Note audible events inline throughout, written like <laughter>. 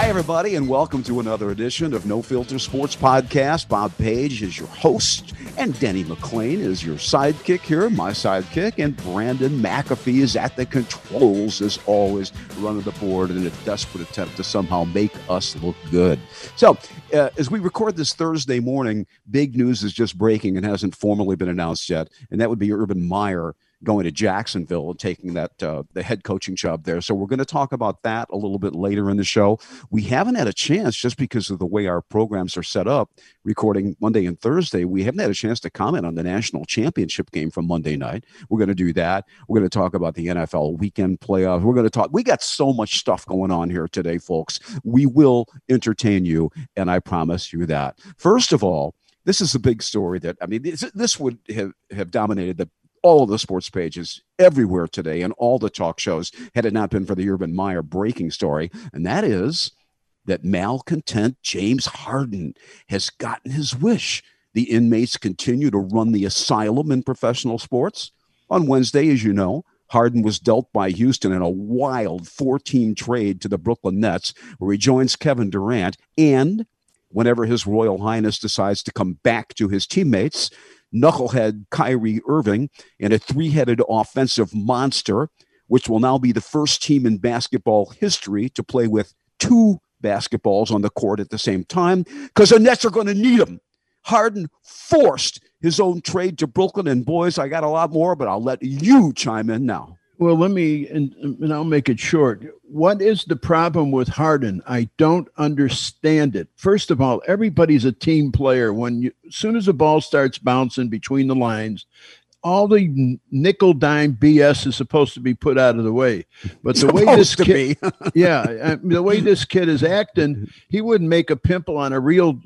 Hi, everybody, and welcome to another edition of No Filter Sports Podcast. Bob Page is your host, and Denny McLain is your sidekick here, my sidekick, and Brandon McAfee is at the controls, as always, running the board in a desperate attempt to somehow make us look good. So, uh, as we record this Thursday morning, big news is just breaking and hasn't formally been announced yet, and that would be Urban Meyer going to Jacksonville and taking that uh, the head coaching job there. So we're going to talk about that a little bit later in the show. We haven't had a chance just because of the way our programs are set up, recording Monday and Thursday. We haven't had a chance to comment on the national championship game from Monday night. We're going to do that. We're going to talk about the NFL weekend playoffs. We're going to talk. We got so much stuff going on here today, folks. We will entertain you, and I promise you that. First of all. This is a big story that I mean, this, this would have, have dominated the all of the sports pages everywhere today and all the talk shows had it not been for the Urban Meyer breaking story. And that is that malcontent James Harden has gotten his wish. The inmates continue to run the asylum in professional sports. On Wednesday, as you know, Harden was dealt by Houston in a wild 14 trade to the Brooklyn Nets, where he joins Kevin Durant. And whenever His Royal Highness decides to come back to his teammates, knucklehead Kyrie Irving and a three headed offensive monster, which will now be the first team in basketball history to play with two basketballs on the court at the same time because the Nets are going to need them. Harden forced his own trade to Brooklyn. And boys, I got a lot more, but I'll let you chime in now. Well, let me, and, and, I'll make it short. What is the problem with Harden? I don't understand it. First of all, everybody's a team player. When you, as soon as the ball starts bouncing between the lines, all the nickel dime BS is supposed to be put out of the way. But the way this kid, <laughs> yeah, the way this kid is acting, he wouldn't make a pimple on a real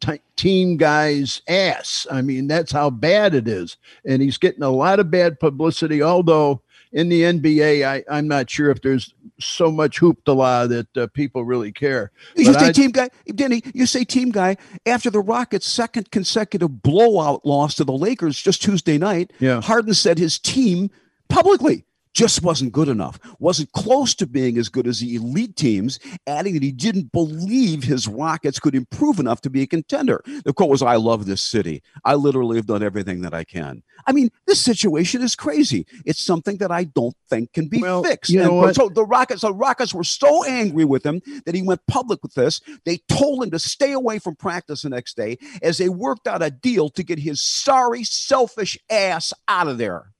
t- team guy's ass. I mean, that's how bad it is, and he's getting a lot of bad publicity. Although in the NBA, I, I'm not sure if there's so much hoopla that uh, people really care. You but say I, team guy, Denny. You say team guy after the Rockets' second consecutive blowout loss to the Lakers just Tuesday night. Yeah. Harden said his team publicly just wasn't good enough, wasn't close to being as good as the elite teams, adding that he didn't believe his Rockets could improve enough to be a contender. The quote was, I love this city. I literally have done everything that I can. I mean, this situation is crazy. It's something that I don't think can be well, fixed. You know what? So the Rockets, the Rockets were so angry with him that he went public with this. They told him to stay away from practice the next day as they worked out a deal to get his sorry, selfish ass out of there.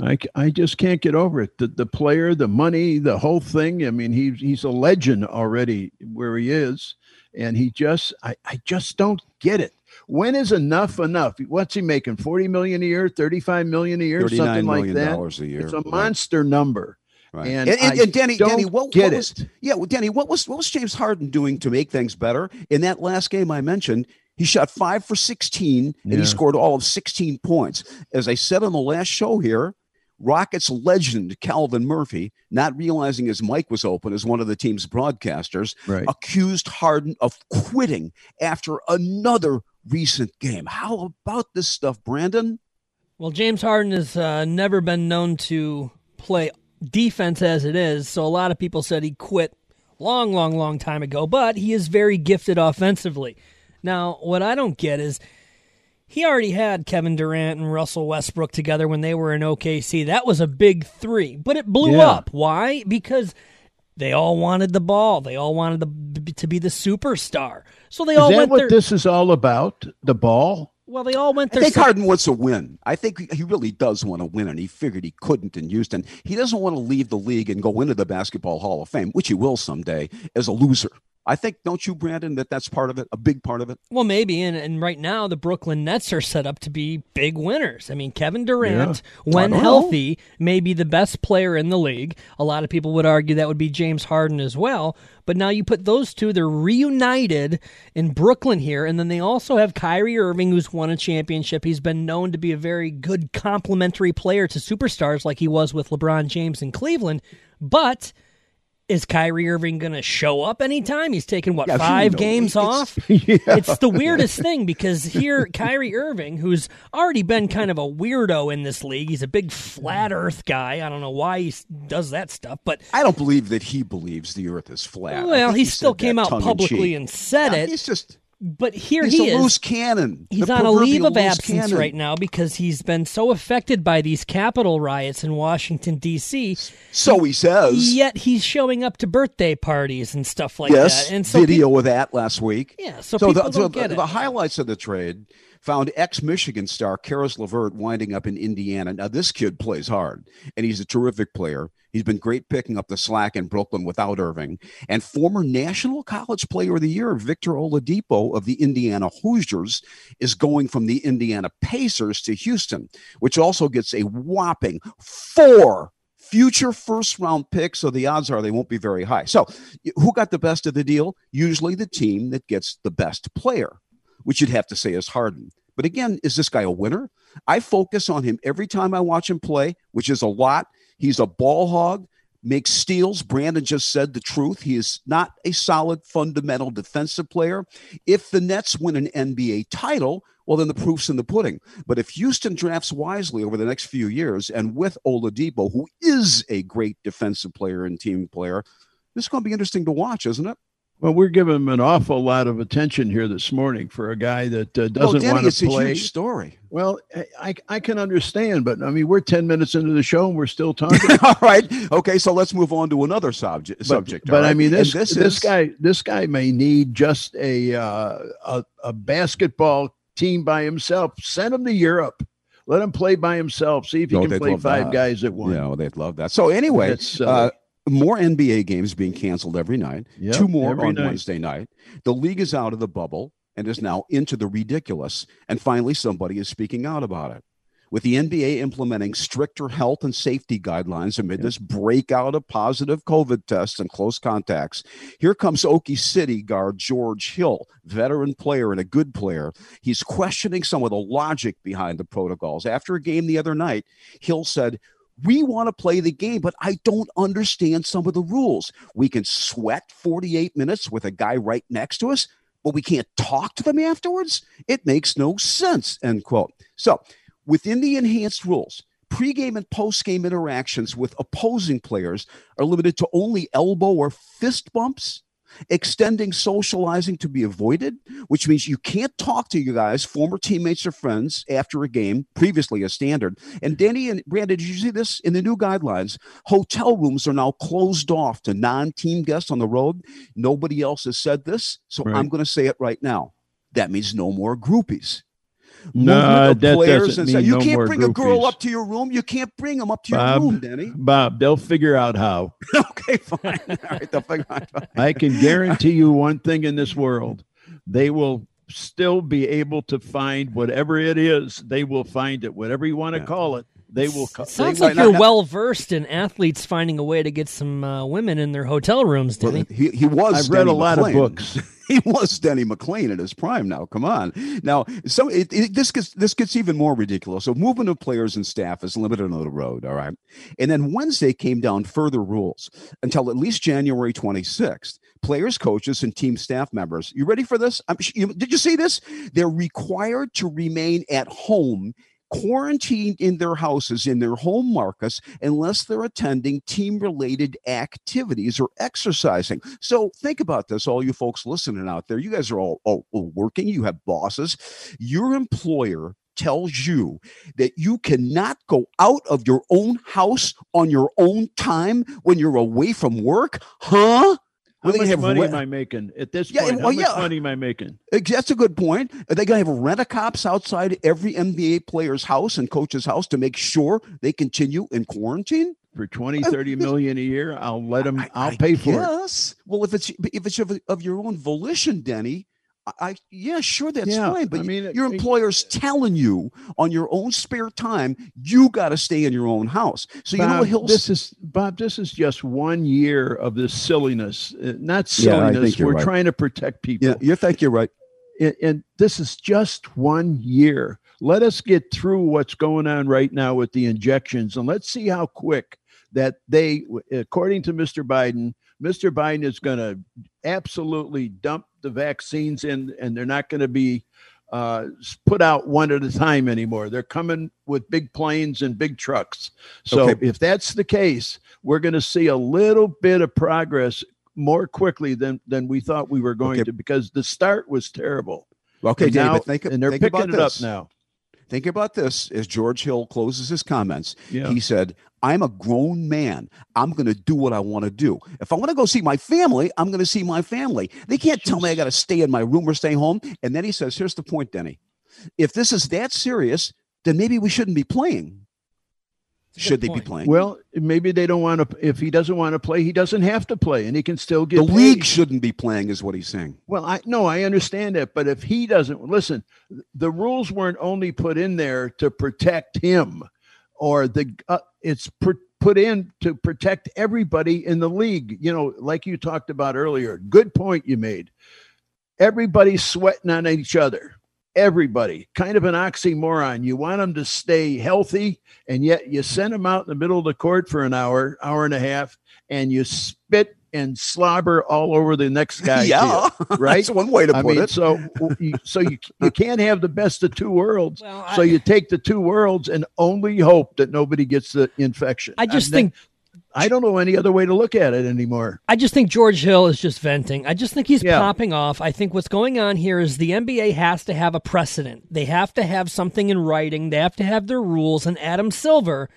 I, I just can't get over it. The, the player, the money, the whole thing. I mean, he's he's a legend already where he is, and he just I, I just don't get it. When is enough enough? What's he making? Forty million a year, thirty-five million a year, something like that. Dollars A year. It's a monster number. Right. And, and, and, and Denny, Denny, what, what was it. yeah, well, Denny, what was what was James Harden doing to make things better in that last game I mentioned? He shot five for 16 and yeah. he scored all of 16 points. As I said on the last show here, Rockets legend Calvin Murphy, not realizing his mic was open as one of the team's broadcasters, right. accused Harden of quitting after another recent game. How about this stuff, Brandon? Well, James Harden has uh, never been known to play defense as it is, so a lot of people said he quit long, long, long time ago, but he is very gifted offensively. Now, what I don't get is he already had Kevin Durant and Russell Westbrook together when they were in OKC. That was a big three, but it blew yeah. up. Why? Because they all wanted the ball. They all wanted the, to be the superstar. So they is all that went. What their, this is all about? The ball. Well, they all went. I think Harden wants to win. I think he really does want to win, and he figured he couldn't in Houston. He doesn't want to leave the league and go into the Basketball Hall of Fame, which he will someday, as a loser. I think, don't you, Brandon, that that's part of it, a big part of it? Well, maybe. And, and right now, the Brooklyn Nets are set up to be big winners. I mean, Kevin Durant, yeah. when healthy, know. may be the best player in the league. A lot of people would argue that would be James Harden as well. But now you put those two, they're reunited in Brooklyn here. And then they also have Kyrie Irving, who's won a championship. He's been known to be a very good complementary player to superstars like he was with LeBron James in Cleveland. But is Kyrie Irving going to show up anytime? He's taking what Yeah, five games it's- off. <laughs> yeah. It's the weirdest thing because here Kyrie Irving, who's already been kind of a weirdo in this league, he's a big flat Earth guy. I don't know why he does that stuff, but I don't believe that he believes the Earth is flat. Well, think he still came out publicly and said Yeah, it. He's just But here he's he a is. loose cannon. He's The on a leave of absence cannon. right now because he's been so affected by these Capitol riots in Washington D.C. So he says. Yet he's showing up to birthday parties and stuff like yes, that. And so video of that last week. Yeah, so so people the, so the, the highlights of the trade found ex-Michigan star Caris LeVert winding up in Indiana. Now this kid plays hard, and he's a terrific player. He's been great picking up the slack in Brooklyn without Irving. And former National College Player of the Year Victor Oladipo of the Indiana Hoosiers is going from the Indiana Pacers to Houston, which also gets a whopping four future first round picks. So the odds are they won't be very high. So who got the best of the deal? Usually the team that gets the best player, which you'd have to say is Harden. But again, is this guy a winner? I focus on him every time I watch him play, which is a lot. He's a ball hog, makes steals. Brandon just said the truth. He is not a solid fundamental defensive player. If the Nets win an NBA title, well, then the proof's in the pudding. But if Houston drafts wisely over the next few years and with Oladipo, who is a great defensive player and team player, this is going to be interesting to watch, isn't it? Well, we're giving him an awful lot of attention here this morning for a guy that uh, doesn't Danny, want to a play. story. Well, I- I, can understand, but I mean, we're 10 minutes into the show and we're still talking. <laughs> all right. Okay. So let's move on to another subject. but, subject. but all I right? mean, And this, this this, is, guy this guy may need just a, uh, a a basketball team by himself. Send him to Europe. Let him play by himself. See if he Oh, can play five that. guys at once. You know, they'd love that. So anyway, uh, more NBA games being canceled every night. Yep, two more on night. Wednesday night. The league is out of the bubble and is now into the ridiculous. And finally, somebody is speaking out about it. With the NBA implementing stricter health and safety guidelines amid this breakout of positive COVID tests and close contacts, here comes Okie City guard George Hill, veteran player and a good player. He's questioning some of the logic behind the protocols. After a game the other night, Hill said, we want to play the game, but I don't understand some of the rules. We can sweat 48 minutes with a guy right next to us, but we can't talk to them afterwards. It makes no sense. End quote. So, within the enhanced rules, pregame and postgame interactions with opposing players are limited to only elbow or fist bumps. Extending socializing to be avoided, which means you can't talk to you guys, former teammates or friends, after a game, previously a standard. And Danny and Brandon, did you see this in the new guidelines? Hotel rooms are now closed off to non team guests on the road. Nobody else has said this, so Right. I'm going to say it right now. That means no more groupies. No, Movement of players and mean you no can't bring a girl up to your room. You can't bring them up to your room, Danny. Bob, they'll figure out how. <laughs> okay, fine. <laughs> All right, they'll figure out. I can guarantee you one thing in this world they will still be able to find whatever it is. They will find it, whatever you want to Yeah. call it. They will. co- It sounds they like Right, you're well versed in athletes finding a way to get some uh, women in their hotel rooms, Well, Denny. he, he was. I've read a lot McLain. of books. <laughs> <laughs> he was Denny McLain at his prime. Now, come on. Now, so it, it, this gets this gets even more ridiculous. So, movement of players and staff is limited on the road. All right, and then Wednesday came down further rules until at least January 26th. Players, coaches, and team staff members. You ready for this? I'm, you, did you see this? They're required to remain at home quarantined in their houses in their home markets unless they're attending team related activities or exercising. So think about this, all you folks listening out there. You guys are all, all working, you have bosses. Your employer tells you that you cannot go out of your own house on your own time when you're away from work, huh? How Well, they much have money re- am I making at this Yeah, point? How well, much yeah. money am I making? That's a good point. Are they going to have rent a cops outside every NBA player's house and coach's house to make sure they continue in quarantine? For 20, Uh, 30 <laughs> million a year, I'll let them, I- I'll I pay for it. guess. Well, if it's if it's of, of your own volition, Denny, I, yeah, sure, that's Yeah, fine. But I mean, your it- employer's telling you on your own spare time you got to stay in your own house. So you know what he'll this is Bob. This is just one year of this silliness. Uh, Not Yeah, silliness. you're We're right. trying to protect people. yeah, you think you're right. and, and this is just one year. Let us get through what's going on right now with the injections, and let's see how quick that they, according to Mr. Biden, Mr. Biden is going to absolutely dump the vaccines in, and they're not going to be uh, put out one at a time anymore. They're coming with big planes and big trucks. So Okay. if that's the case, we're going to see a little bit of progress more quickly than than we thought we were going Okay. to because the start was terrible. Okay, and, now, David, think, and they're picking it up now. Think about this as George Hill closes his comments. Yeah. He said, I'm a grown man. I'm going to do what I want to do. If I want to go see my family, I'm going to see my family. They can't tell me I got to stay in my room or stay home. And then he says, Here's the point, Denny. If this is that serious, then maybe we shouldn't be playing. It's a good Should they point. be playing? Well, maybe they don't want to. If he doesn't want to play, he doesn't have to play, and he can still get the paid. league shouldn't be playing, is what he's saying. Well, I no, I understand that, but if he doesn't listen, the rules weren't only put in there to protect him, or the uh, it's pr- put in to protect everybody in the league. You know, like you talked about earlier. Good point you made. Everybody's sweating on each other. Everybody, kind of an oxymoron. You want them to stay healthy, and yet you send them out in the middle of the court for an hour, hour and a half, and you spit and slobber all over the next guy. <laughs> yeah, too, <laughs> right? That's one way to I put mean, it. so you, so you you can't have the best of two worlds. Well, so I- you take the two worlds and only hope that nobody gets the infection. I just mean, think I don't know any other way to look at it anymore. I just think George Hill is just venting. I just think he's Yeah. popping off. I think what's going on here is the NBA has to have a precedent. They have to have something in writing. They have to have their rules. And Adam Silver,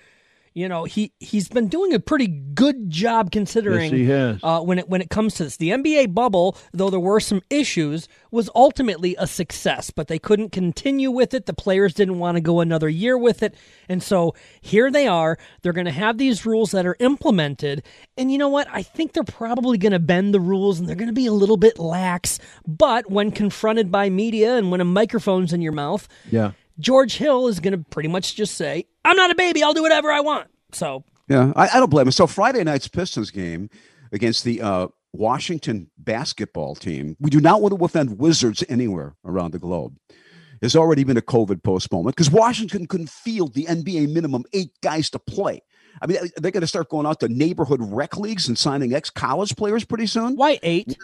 you know, he he's been doing a pretty good job considering Yes, he has. uh, when it when it comes to this. The NBA bubble, though there were some issues, was ultimately a success, but they couldn't continue with it. The players didn't want to go another year with it, and so here they are. They're going to have these rules that are implemented, and you know what? I think they're probably going to bend the rules, and they're going to be a little bit lax. But when confronted by media and when a microphone's in your mouth, Yeah. George Hill is going to pretty much just say, "I'm not a baby. I'll do whatever I want." So Yeah, I, I don't blame him. So Friday night's Pistons game against the uh, Washington basketball team. We do not want to offend Wizards anywhere around the globe. There's already been a COVID postponement because Washington couldn't field the NBA minimum eight guys to play. I mean, they're going to start going out to neighborhood rec leagues and signing ex college players pretty soon. why eight?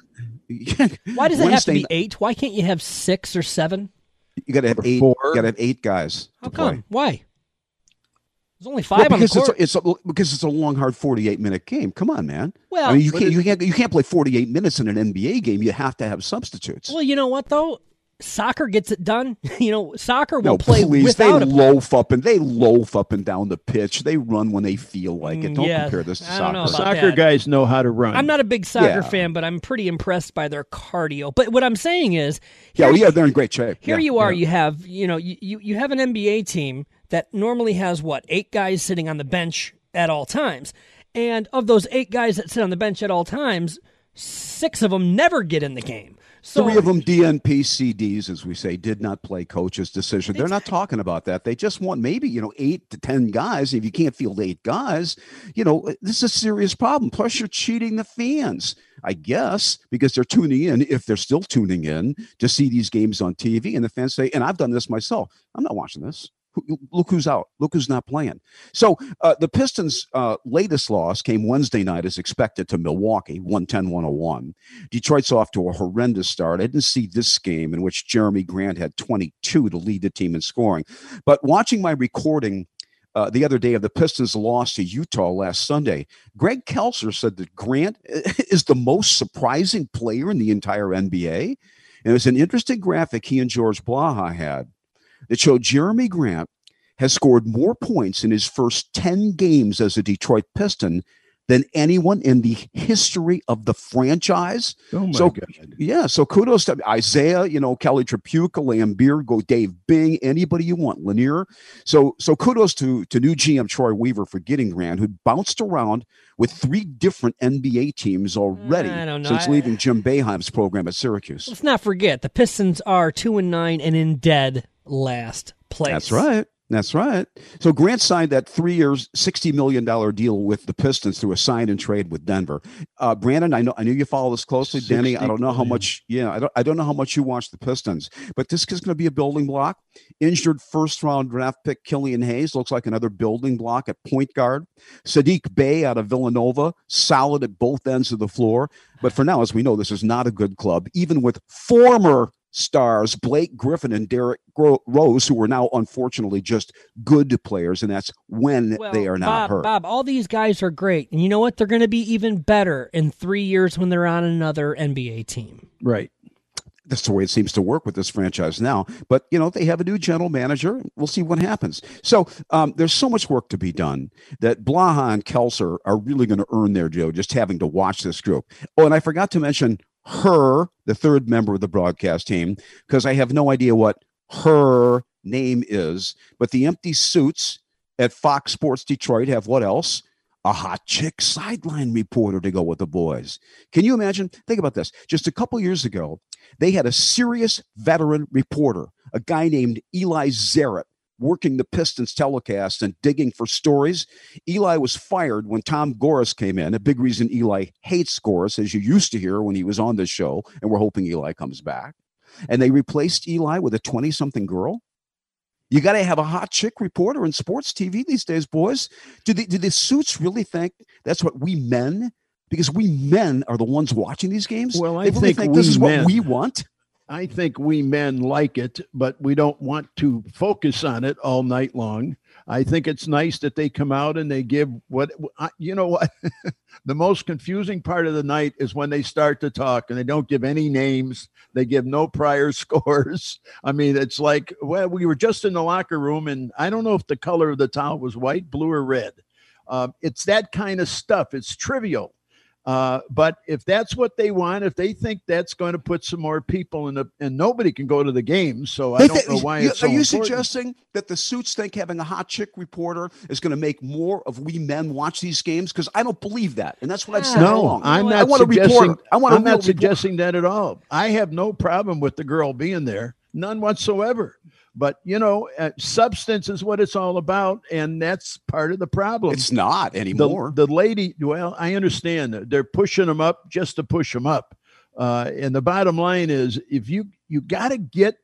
<laughs> Why does it have to be eight? Why can't you have six or seven? You got to have eight. four. You got to have eight guys. How to come? play. Why? There's only Well, five on the because court. it's, a, it's a, because it's a long, hard forty-eight minute game. Come on, man. well, I mean, you can't, you can't you can't play forty-eight minutes in an NBA game. You have to have substitutes. well, you know what though? Soccer gets it done. <laughs> you know, soccer will No, play please. They a loaf up and they loaf up and down the pitch. They run when they feel like it. Mm, Don't yeah, compare this to I soccer. Soccer that. guys know how to run. I'm not a big soccer Yeah. fan, but I'm pretty impressed by their cardio. But what I'm saying is, yeah, here- yeah, they're in great shape. Here Yeah, you are. yeah. You have you know you, you you have an NBA team that normally has what eight guys sitting on the bench at all times, and of those eight guys that sit on the bench at all times, six of them never get in the game. So Three of them DNP CDs, as we say, did not play coach's decision. They're not talking about that. They just want maybe, you know, eight to 10 guys. If you can't field eight guys, you know, uh, this is a serious problem. Plus, you're cheating the fans, I guess, because they're tuning in, if they're still tuning in to see these games on TV. And the fans say, and I've done this myself, I'm not watching this. Look who's out. Look who's not playing. So uh, the Pistons' uh, latest loss came Wednesday night as expected to Milwaukee, 110 101. Detroit's off to a horrendous start. I didn't see this game in which Jerami Grant had 22 to lead the team in scoring. But watching my recording uh, the other day of the Pistons' loss to Utah last Sunday, Greg Kelser said that Grant <laughs> is the most surprising player in the entire NBA. And it was an interesting graphic he and George Blaha had that showed Jerami Grant has scored more points in his first 10 games as a Detroit Piston than anyone in the history of the franchise. oh my so- god. Yeah, so kudos to Isaiah, you know, Kelly Tripucka, Laimbeer, go Dave Bing, anybody you want, Lanier. So so kudos to to new GM Troy Weaver for getting Grant, who bounced around with three different NBA teams already I don't know. since I- leaving Jim Boeheim's program at Syracuse. let's not forget the Pistons are two and nine and in dead last place. That's right. That's right. So Grant signed that three years, sixty million dollar deal with the Pistons through a sign and trade with Denver. Uh, Brandon, I know I knew you follow this closely. Denny, I don't know how much. Yeah, I don't. I don't know how much you watch the Pistons, but this is going to be a building block. Injured first round draft pick Killian Hayes looks like another building block at point guard. Saddiq Bey out of Villanova, solid at both ends of the floor. But for now, as we know, this is not a good club, even with former stars Blake Griffin and Derrick Rose, who are now unfortunately just good players, and that's when well, they are not Bob, hurt. Bob, all these guys are great, and you know what? They're going to be even better in three years when they're on another NBA team. Right. That's the way it seems to work with this franchise now. But you know they have a new general manager. We'll see what happens. So um, there's so much work to be done that Blaha and Kelser are really going to earn their Joe just having to watch this group. Oh, and I forgot to mention her, the third member of the broadcast team, because I have no idea what her name is. But the empty suits at Fox Sports Detroit have what else? A hot chick sideline reporter to go with the boys. Can you imagine? Think about this. Just a couple years ago, they had a serious veteran reporter, a guy named Eli Zaret, working the Pistons telecast and digging for stories. Eli was fired when Tom Gores came in. A big reason Eli hates Gores, as you used to hear when he was on this show, and we're hoping Eli comes back. And they replaced Eli with a 20 something girl. You got to have a hot chick reporter in sports TV these days, boys. Do the, do the suits really think that's what we men because we men are the ones watching these games. Well, I really think, think this is men, what we want. I think we men like it, but we don't want to focus on it all night long. I think it's nice that they come out and they give what you know what <laughs> the most confusing part of the night is when they start to talk and they don't give any names, they give no prior <laughs> scores. I mean, it's like, well, we were just in the locker room and I don't know if the color of the towel was white, blue, or red. Uh, it's that kind of stuff. It's trivial. Uh, but if that's what they want, if they think that's going to put some more people in the, and nobody can go to the games, so I don't know why. You, it's so are you important. suggesting that the suits think having a hot chick reporter is going to make more of we men watch these games? Because I don't believe that, and that's what I've said no. I'm not I want suggesting. a reporter. I want I'm not reporter. suggesting that at all. I have no problem with the girl being there, none whatsoever. But you know, uh, substance is what it's all about, and that's part of the problem. It's not anymore. The, the lady, well, I understand they're pushing them up just to push them up, uh, and the bottom line is, if you you got to get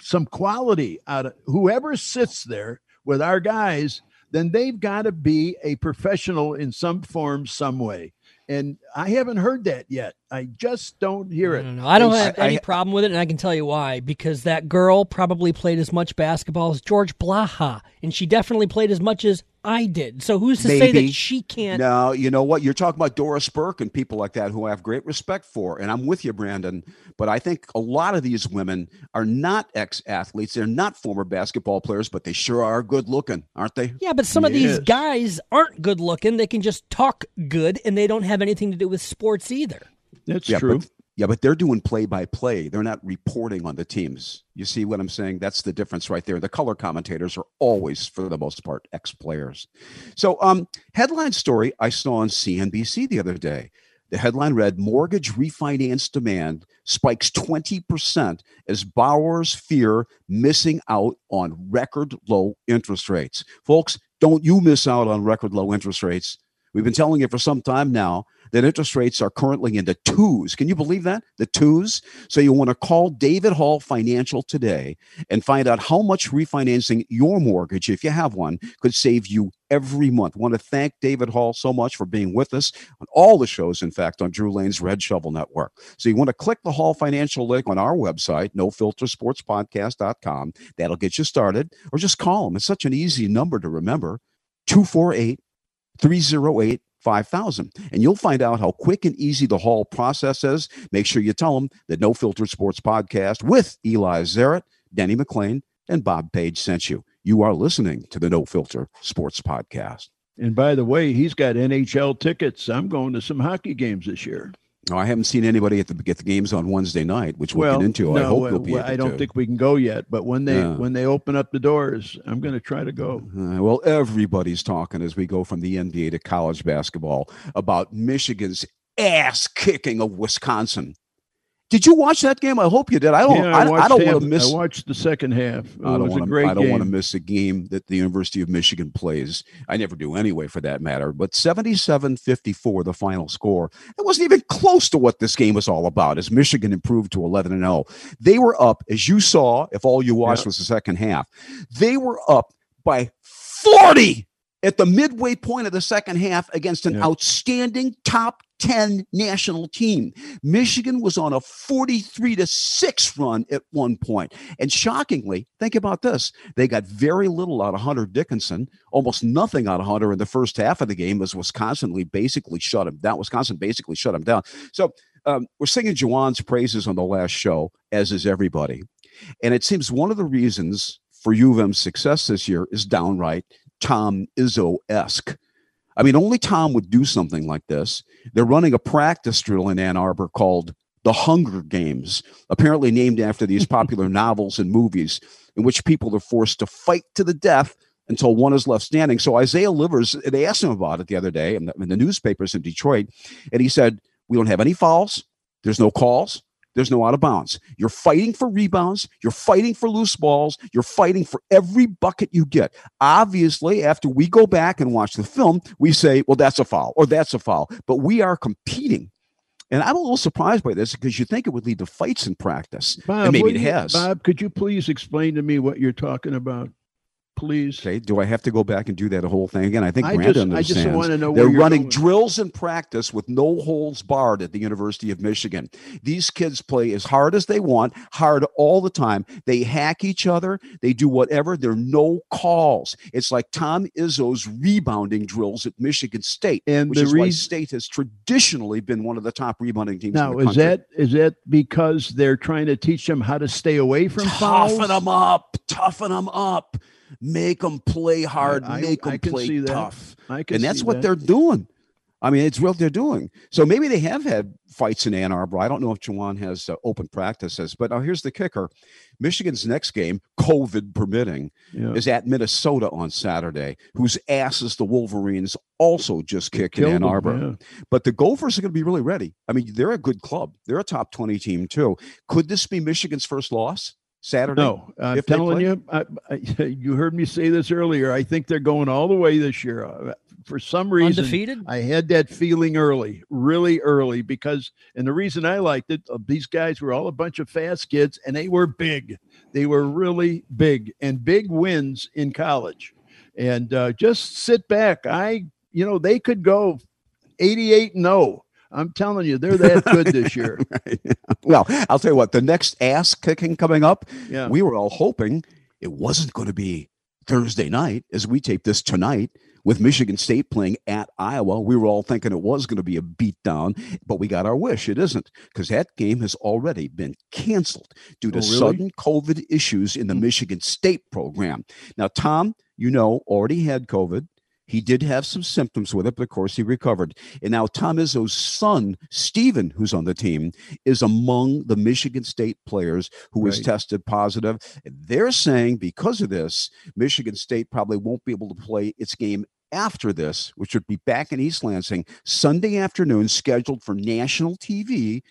some quality out of whoever sits there with our guys, then they've got to be a professional in some form, some way. And I haven't heard that yet. I just don't hear it. No, no, no. I don't have I, any I, problem with it, and I can tell you why. Because that girl probably played as much basketball as George Blaha, and she definitely played as much as I did. So who's to Maybe. say that she can't? No, you know what? You're talking about Doris Burke and people like that who I have great respect for. And I'm with you, Brandon. But I think a lot of these women are not ex athletes. They're not former basketball players, but they sure are good looking, aren't they? Yeah, but some yes. of these guys aren't good looking. They can just talk good and they don't have anything to do with sports either. That's yeah, true. Yeah, but they're doing play by play. They're not reporting on the teams. You see what I'm saying? That's the difference right there. The color commentators are always, for the most part, ex players. So, um, headline story I saw on CNBC the other day. The headline read Mortgage refinance demand spikes 20% as borrowers fear missing out on record low interest rates. Folks, don't you miss out on record low interest rates. We've been telling you for some time now that interest rates are currently in the twos. Can you believe that? The twos. So you want to call David Hall Financial today and find out how much refinancing your mortgage, if you have one, could save you every month. Want to thank David Hall so much for being with us on all the shows, in fact, on Drew Lane's Red Shovel Network. So you want to click the Hall Financial link on our website, nofiltersportspodcast.com. That'll get you started, or just call them. It's such an easy number to remember 248 308 5000 and you'll find out how quick and easy the Hall process is. Make sure you tell them that No Filter Sports Podcast with Eli Zaret, Denny McLain, and Bob Page sent you. You are listening to the No Filter Sports Podcast. And by the way, he's got NHL tickets. I'm going to some hockey games this year. No, I haven't seen anybody at the get the games on Wednesday night, which we'll, get into. No, I hope we'll be. Well, I don't to. think we can go yet, but when they yeah. when they open up the doors, I'm going to try to go. Uh, well, everybody's talking as we go from the NBA to college basketball about Michigan's ass kicking of Wisconsin. Did you watch that game? I hope you did. I don't. Yeah, I, I, I don't want to miss. I watched the second half. It I don't was want a to. I don't want to miss a game that the University of Michigan plays. I never do anyway, for that matter. But 77-54, the final score. It wasn't even close to what this game was all about. As Michigan improved to eleven and zero, they were up. As you saw, if all you watched Yeah. was the second half, they were up by forty at the midway point of the second half against an Yeah. outstanding top 10 national team. Michigan was on a 43 to 6 run at one point. And shockingly, think about this. They got very little out of Hunter Dickinson, almost nothing out of Hunter in the first half of the game as Wisconsin basically shut him down. Wisconsin basically shut him down. So um, we're singing Juwan's praises on the last show, as is everybody. And it seems one of the reasons for U of M's success this year is downright Tom Izzo esque. I mean, only Tom would do something like this. They're running a practice drill in Ann Arbor called the Hunger Games, apparently named after these <laughs> popular novels and movies in which people are forced to fight to the death until one is left standing. So Isaiah Livers, they asked him about it the other day in the, in the newspapers in Detroit, and he said, We don't have any fouls, there's no calls, there's no out of bounds. You're fighting for rebounds. You're fighting for loose balls. You're fighting for every bucket you get. Obviously, after we go back and watch the film, we say, well, that's a foul or that's a foul. But we are competing. And I'm a little surprised by this because you think it would lead to fights in practice. Bob, and maybe it do you- has. Bob, could you please explain to me what you're talking about? Please. Okay. Do I have to go back and do that whole thing again? I think I Brandon just, I just understands. want to know where They're running going. drills in practice with no holds barred at the University of Michigan. These kids play as hard as they want, hard all the time. They hack each other. They do whatever. There are no calls. It's like Tom Izzo's rebounding drills at Michigan State, And which the is why State has traditionally been one of the top rebounding teams in Now, is country. that is that because they're trying to teach them how to stay away from fouls? toughen them up, toughen them up, make them play hard, I- make I them can play that. tough. I can and that's what that. they're doing. I mean, it's what they're doing. So maybe they have had fights in Ann Arbor. I don't know if Juwan has uh, open practices, but now here's the kicker: Michigan's next game, COVID permitting, Yeah. is at Minnesota on Saturday, whose asses the Wolverines also just kicked in Ann them, Arbor. yeah. But the Gophers are going to be really ready. I mean, they're a good club. They're a top twenty team too. Could this be Michigan's first loss Saturday? No, I'm if telling you, I, I, <laughs> you heard me say this earlier. I think they're going all the way this year. Uh, For some reason, Undefeated? I had that feeling early, really early, because, and the reason I liked it, uh, these guys were all a bunch of fast kids and they were big. They were really big and big wins in college. And uh, just sit back. I, you know, they could go 88 and 0. I'm telling you, they're that good this year. <laughs> Well, I'll tell you what, the next ass kicking coming up, Yeah. we were all hoping it wasn't going to be Thursday night as we tape this tonight with Michigan State playing at Iowa. We were all thinking it was going to be a beatdown, but we got our wish. It isn't because that game has already been canceled due to Oh, really? sudden COVID issues in the Hmm. Michigan State program. Now, Tom, you know, already had COVID. He did have some symptoms with it, but of course he recovered. And now Tom Izzo's son, Steven, who's on the team, is among the Michigan State players who was Right. tested positive. They're saying because of this, Michigan State probably won't be able to play its game after this, which would be back in East Lansing Sunday afternoon, scheduled for national TV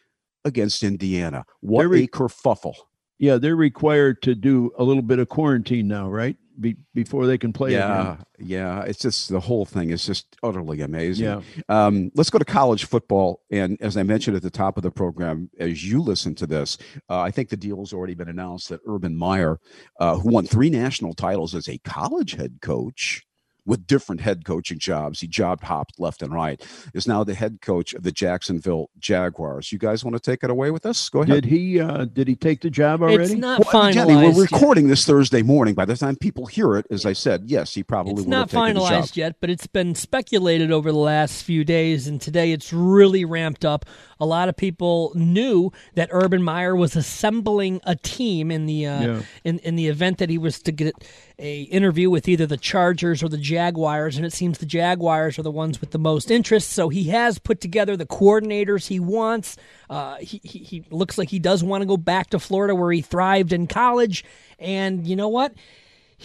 against Indiana. What re- a kerfuffle. Yeah, they're required to do a little bit of quarantine now, right? Be- before they can play yeah, again. yeah. It's just the whole thing is just utterly amazing. Yeah. Um, let's go to college football. And as I mentioned at the top of the program, as you listen to this, uh, I think the deal has already been announced that Urban Meyer, uh, who won three national titles as a college head coach with different head coaching jobs, he job hopped left and right, is now the head coach of the Jacksonville Jaguars. You guys want to take it away with us? Go ahead. Did he uh did he take the job already? It's not Well, finalized. Jenny, we're yet. recording this Thursday morning. By the time people hear it, as I said, yes, he probably It's would not have taken the job. finalized yet, but it's been speculated over the last few days, and today it's really ramped up. A lot of people knew that Urban Meyer was assembling a team in the uh, Yeah. in in the event that he was to get a interview with either the Chargers or the Jaguars, and it seems the Jaguars are the ones with the most interest. So he has put together the coordinators he wants. Uh, he, he he looks like he does want to go back to Florida where he thrived in college, and you know what?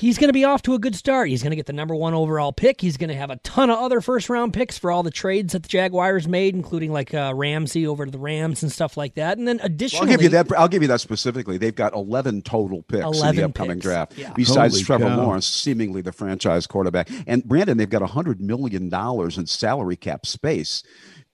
He's going to be off to a good start. He's going to get the number one overall pick. He's going to have a ton of other first round picks for all the trades that the Jaguars made, including like uh, Ramsey over to the Rams and stuff like that. And then additionally, well, I'll give you that. I'll give you that specifically. They've got eleven total picks 11 in the upcoming picks. draft, yeah. besides Holy Trevor cow. Lawrence, seemingly the franchise quarterback. And Brandon, they've got hundred million dollars in salary cap space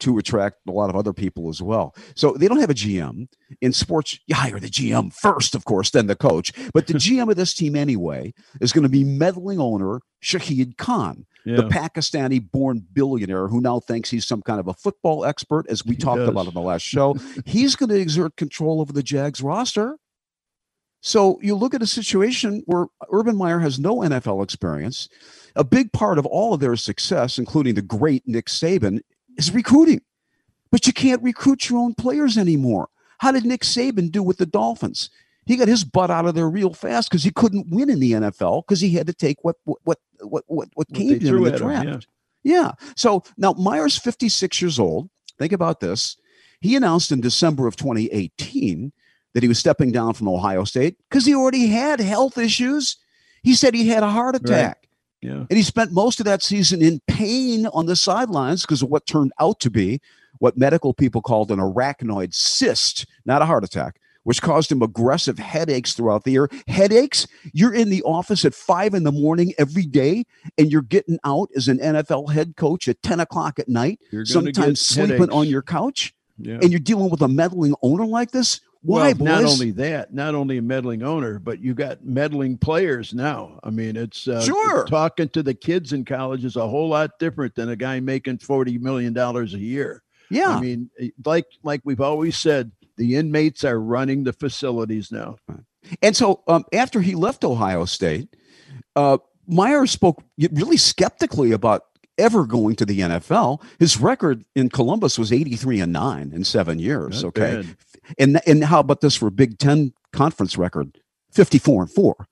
to attract a lot of other people as well. So they don't have a GM in sports. You hire the GM first, of course, then the coach. But the <laughs> GM of this team anyway is going to be meddling owner Shahid Khan, Yeah. the Pakistani-born billionaire who now thinks he's some kind of a football expert, as we He talked does. about in the last <laughs> show. he's going to exert control over the Jags roster. So you look at a situation where Urban Meyer has no NFL experience. A big part of all of their success, including the great Nick Saban, is recruiting. But you can't recruit your own players anymore. How did Nick Saban do with the Dolphins? He got his butt out of there real fast because he couldn't win in the NFL because he had to take what what what what what, what came to him in the at him, draft. yeah. Yeah. So now Meyer's, 56 years old. Think about this. He announced in December of 2018 that he was stepping down from Ohio State because he already had health issues. He said he had a heart attack. Yeah. And he spent most of that season in pain on the sidelines because of what turned out to be what medical people called an arachnoid cyst, not a heart attack, which caused him aggressive headaches throughout the year. Headaches? You're in the office at five in the morning every day, and you're getting out as an NFL head coach at 10 o'clock at night, sometimes sleeping headaches. on your couch, Yeah. and you're dealing with a meddling owner like this? Why, well, not only that, not only a meddling owner, but you got meddling players now. I mean, it's uh, Sure. talking to the kids in college is a whole lot different than a guy making forty million dollars a year. yeah. I mean, eh, like like we've always said, the inmates are running the facilities now. And so um, after he left Ohio State, uh, Meyer spoke really skeptically about ever going to the NFL. His record in Columbus was 83 and 9 in seven years. Not okay. bad. And, and how about this for a Big Ten conference record? 54 and 4.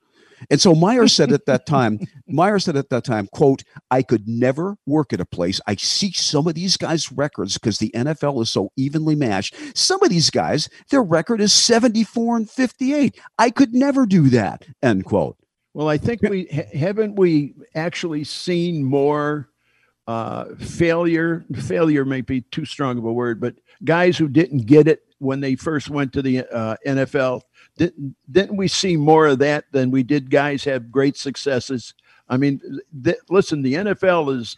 And so Meyer said at that time, <laughs> Meyer said at that time, quote, I could never work at a place. I see some of these guys' records because the NFL is so evenly matched. Some of these guys, their record is 74 and 58. I could never do that. End quote. Well, I think we haven't we actually seen more uh, failure. Failure may be too strong of a word, but guys who didn't get it when they first went to the uh, NFL didn't didn't we see more of that than we did guys have great successes? I mean, th- listen, the NFL is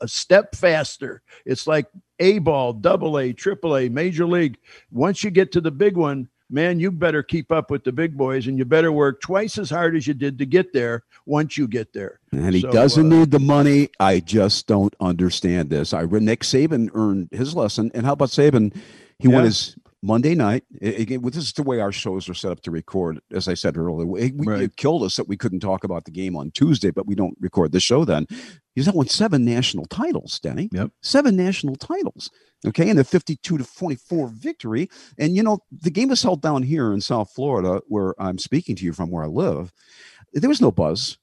a step faster. It's like A ball, double A, triple A, major league. Once you get to the big one, man, you better keep up with the big boys and you better work twice as hard as you did to get there once you get there. And he So, doesn't uh, need the money. I just don't understand this. I Nick Saban earned his lesson. And how about Saban? He won his Monday night. Again, this is the way our shows are set up to record. As I said earlier, we, we- Right. it killed us that we couldn't talk about the game on Tuesday, but we don't record the show then. He's now won seven national titles, Denny. Yep. Seven national titles. Okay, and a 52 to 24 victory. And you know, the game was held down here in South Florida, where I'm speaking to you from where I live. There was no buzz,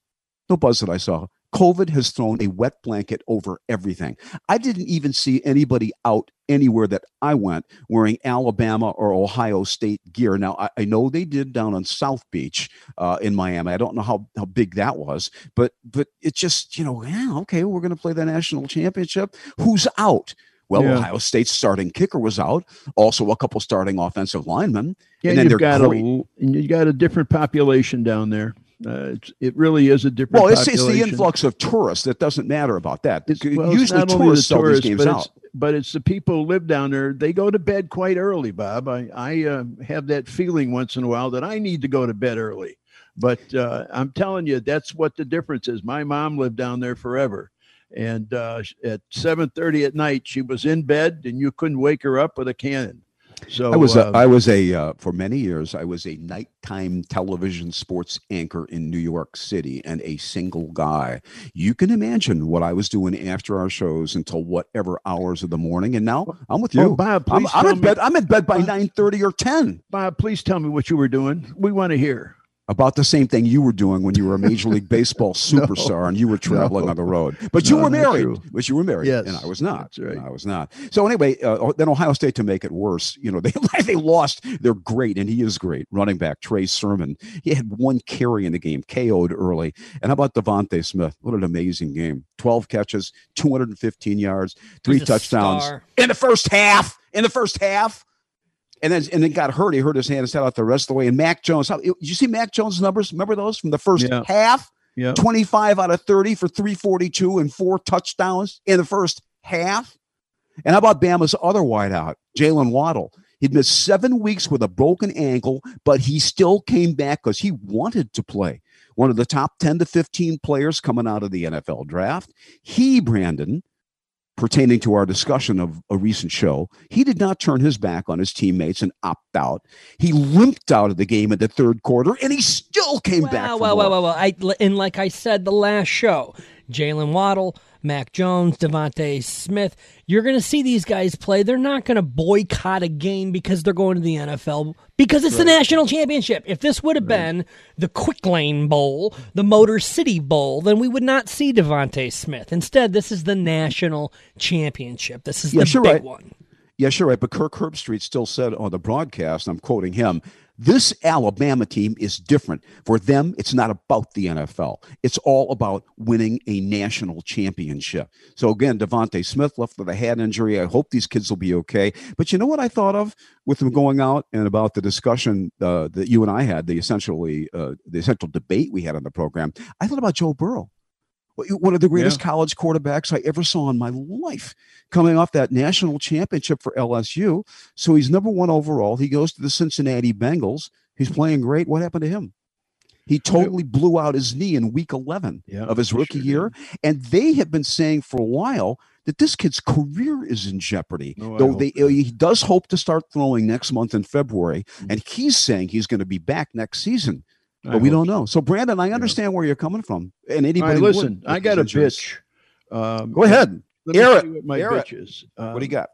no buzz that I saw. COVID has thrown a wet blanket over everything. I didn't even see anybody out anywhere that I went wearing Alabama or Ohio State gear. Now, I, I know they did down on South Beach uh, in Miami. I don't know how, how big that was, but but it just, you know, yeah, okay, we're going to play the national championship. Who's out? Well, Yeah. Ohio State's starting kicker was out. Also, a couple starting offensive linemen. Yeah, and then you've they're got a great. l- you got a different population down there. Uh, it's, it really is a different. Well, it's, it's the influx of tourists. that doesn't matter about that. It's, well, Usually, it's only the tourists sell these games but out. it's, but it's the people who live down there. They go to bed quite early, Bob. I I uh, have that feeling once in a while that I need to go to bed early. But uh, I'm telling you, that's what the difference is. My mom lived down there forever, and uh, at 7:30 at night, she was in bed, and you couldn't wake her up with a cannon. So I was a, uh, I was a uh, for many years I was a nighttime television sports anchor in New York City and a single guy. You can imagine what I was doing after our shows until whatever hours of the morning. And now I'm with you. Oh, Bob, I'm, I'm in me- bed. I'm in bed by Bob- nine thirty or ten. Bob, please tell me what you were doing. We want to hear. About the same thing you were doing when you were a Major League <laughs> Baseball superstar no, and you were traveling no, on the road. But you no, were married. True. But you were married. Yes, and I was not. That's right. I was not. So anyway, uh, then Ohio State to make it worse, you know, <laughs> they they lost. They're great, and he is great. Running back Trey Sermon. He had one carry in the game, KO'd early. And how about DeVonta Smith? What an amazing game! Twelve catches, two hundred and fifteen yards, three touchdowns star. in the first half. In the first half and then and then got hurt. He hurt his hand and sat out the rest of the way. And Mac Jones, how, you see Mac Jones' numbers? Remember those from the first Yeah. half? Yeah. 25 out of 30 for 342 and four touchdowns in the first half. And how about Bama's other wideout, Jaylen Waddle? He'd missed seven weeks with a broken ankle, but he still came back because he wanted to play. One of the top 10 to 15 players coming out of the NFL draft. He, Brandon, pertaining to our discussion of a recent show, he did not turn his back on his teammates and opt out. He limped out of the game in the third quarter, and he still came back. Wow, wow, wow, wow, wow. And like I said the last show, Jaylen Waddle, Mac Jones, DeVonta Smith, you're going to see these guys play. They're not going to boycott a game because they're going to the NFL because it's the national championship. If this would have been the Quick Lane Bowl, the Motor City Bowl, then we would not see DeVonta Smith. Instead, this is the national championship. This is Yes, the big right. one. Yes, you're right. But Kirk Herbstreit still said on the broadcast, I'm quoting him, this Alabama team is different. For them, it's not about the NFL. It's all about winning a national championship. So again, DeVonta Smith left with a head injury. I hope these kids will be okay. But you know what I thought of with them going out and about the discussion uh, that you and I had, the essentially uh, the essential debate we had on the program. I thought about Joe Burrow. One of the greatest college quarterbacks I ever saw in my life, coming off that national championship for LSU. So he's number one overall. He goes to the Cincinnati Bengals. He's playing great. What happened to him? He totally blew out his knee in week 11 Yeah, of his rookie sure year. And they have been saying for a while that this kid's career is in jeopardy. I Though they, he does hope to start throwing next month in February. Mm. And he's saying he's going to be back next season. I But we don't know. So, Brandon, I understand where you're coming from. And anybody would listen, I got a bitch. Um, Go ahead. Let Air it. what my Air it. bitch is. What do you Um, got?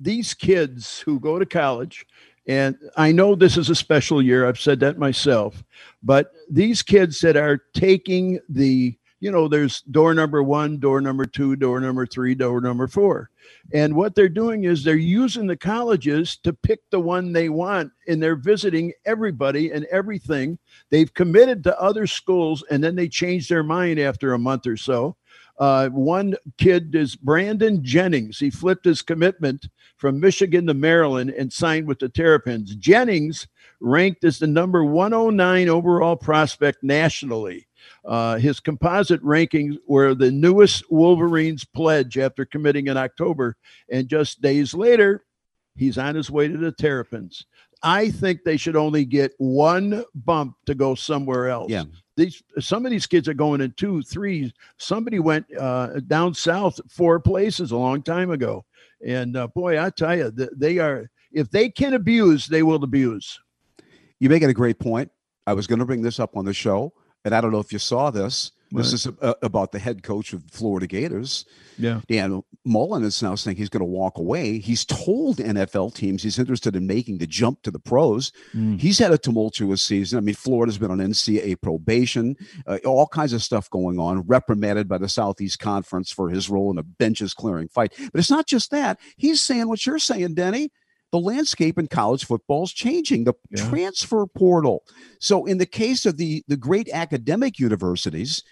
these kids who go to college, and I know this is a special year, I've said that myself, but these kids that are taking the, you know, there's door number one, door number two, door number three, door number four. And what they're doing is they're using the colleges to pick the one they want, and they're visiting everybody and everything. They've committed to other schools, and then they change their mind after a month or so. Uh, one kid is Brandon Jennings. He flipped his commitment from Michigan to Maryland and signed with the Terrapins. Jennings ranked as the number 109 overall prospect nationally. Uh, his composite rankings were the newest Wolverines pledge after committing in October. And just days later, he's on his way to the Terrapins. I think they should only get one bump to go somewhere else. Yeah. These some of these kids are going in two, three. Somebody went uh, down south four places a long time ago, and uh, boy, I tell you, they are. If they can abuse, they will abuse. You make it a great point. I was going to bring this up on the show, and I don't know if you saw this. This Right. is uh, about the head coach of the Florida Gators. Yeah. Dan Mullen is now saying he's going to walk away. He's told NFL teams he's interested in making the jump to the pros. Mm. He's had a tumultuous season. I mean, Florida's been on NCAA probation, uh, all kinds of stuff going on, reprimanded by the Southeast Conference for his role in a benches clearing fight. But it's not just that. He's saying what you're saying, Denny. The landscape in college football is changing. The Yeah. transfer portal. So, in the case of the the great academic universities,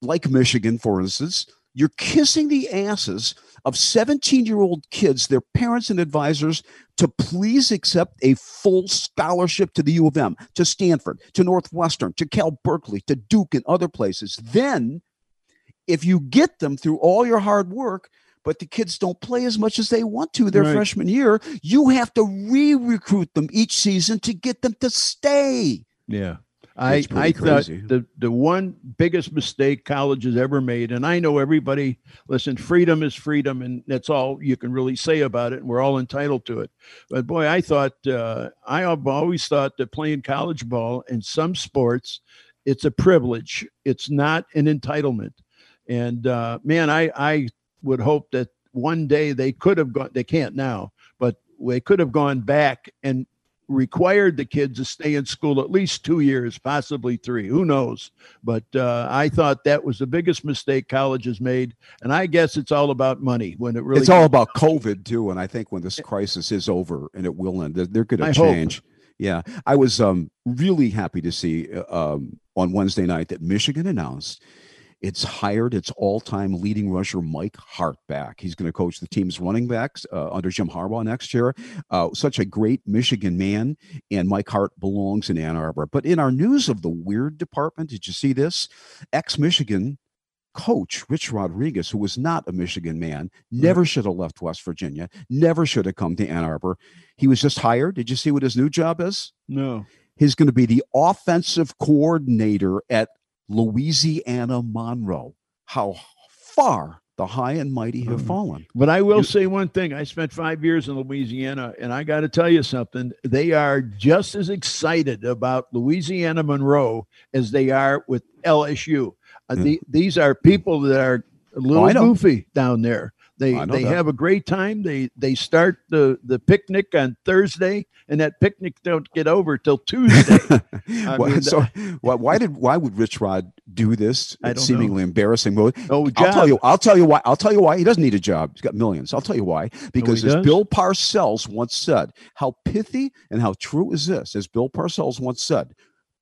like Michigan, for instance, you're kissing the asses of 17 year old kids, their parents and advisors, to please accept a full scholarship to the U of M, to Stanford, to Northwestern, to Cal Berkeley, to Duke, and other places. Then, if you get them through all your hard work, but the kids don't play as much as they want to their Right. freshman year, you have to re recruit them each season to get them to stay. Yeah. I, I thought the, the one biggest mistake college has ever made, and I know everybody, listen, freedom is freedom, and that's all you can really say about it, and we're all entitled to it. But boy, I thought, uh, I have always thought that playing college ball in some sports, it's a privilege, it's not an entitlement. And uh, man, I, I would hope that one day they could have gone, they can't now, but they could have gone back and required the kids to stay in school at least two years, possibly three. Who knows? But uh, I thought that was the biggest mistake colleges made, and I guess it's all about money when it really. It's all about COVID too, and I think when this crisis is over and it will end, they're, going to change. Hope. Yeah, I was um, really happy to see uh, um, on Wednesday night that Michigan announced it's hired its all-time leading rusher Mike Hart back. He's going to coach the team's running backs uh, under Jim Harbaugh next year. Uh, such a great Michigan man, and Mike Hart belongs in Ann Arbor. But in our news of the weird department, did you see this? Ex-Michigan coach Rich Rodriguez, who was not a Michigan man, never should have left West Virginia, never should have come to Ann Arbor. He was just hired. Did you see what his new job is? No. He's going to be the offensive coordinator at Louisiana Monroe. How far the high and mighty have mm-hmm. fallen. But I will you, say one thing. I spent five years in Louisiana, and I got to tell you something. They are just as excited about Louisiana Monroe as they are with LSU. Uh, yeah. the, these are people that are a little oh, goofy down there. They oh, they that. have a great time. They they start the the picnic on Thursday, and that picnic don't get over till Tuesday. <laughs> well, mean, so uh, why, why did why would Rich Rod do this seemingly know. embarrassing mode? Oh, I'll tell you. I'll tell you why. I'll tell you why he doesn't need a job. He's got millions. I'll tell you why. Because oh, as does? Bill Parcells once said, how pithy and how true is this? As Bill Parcells once said,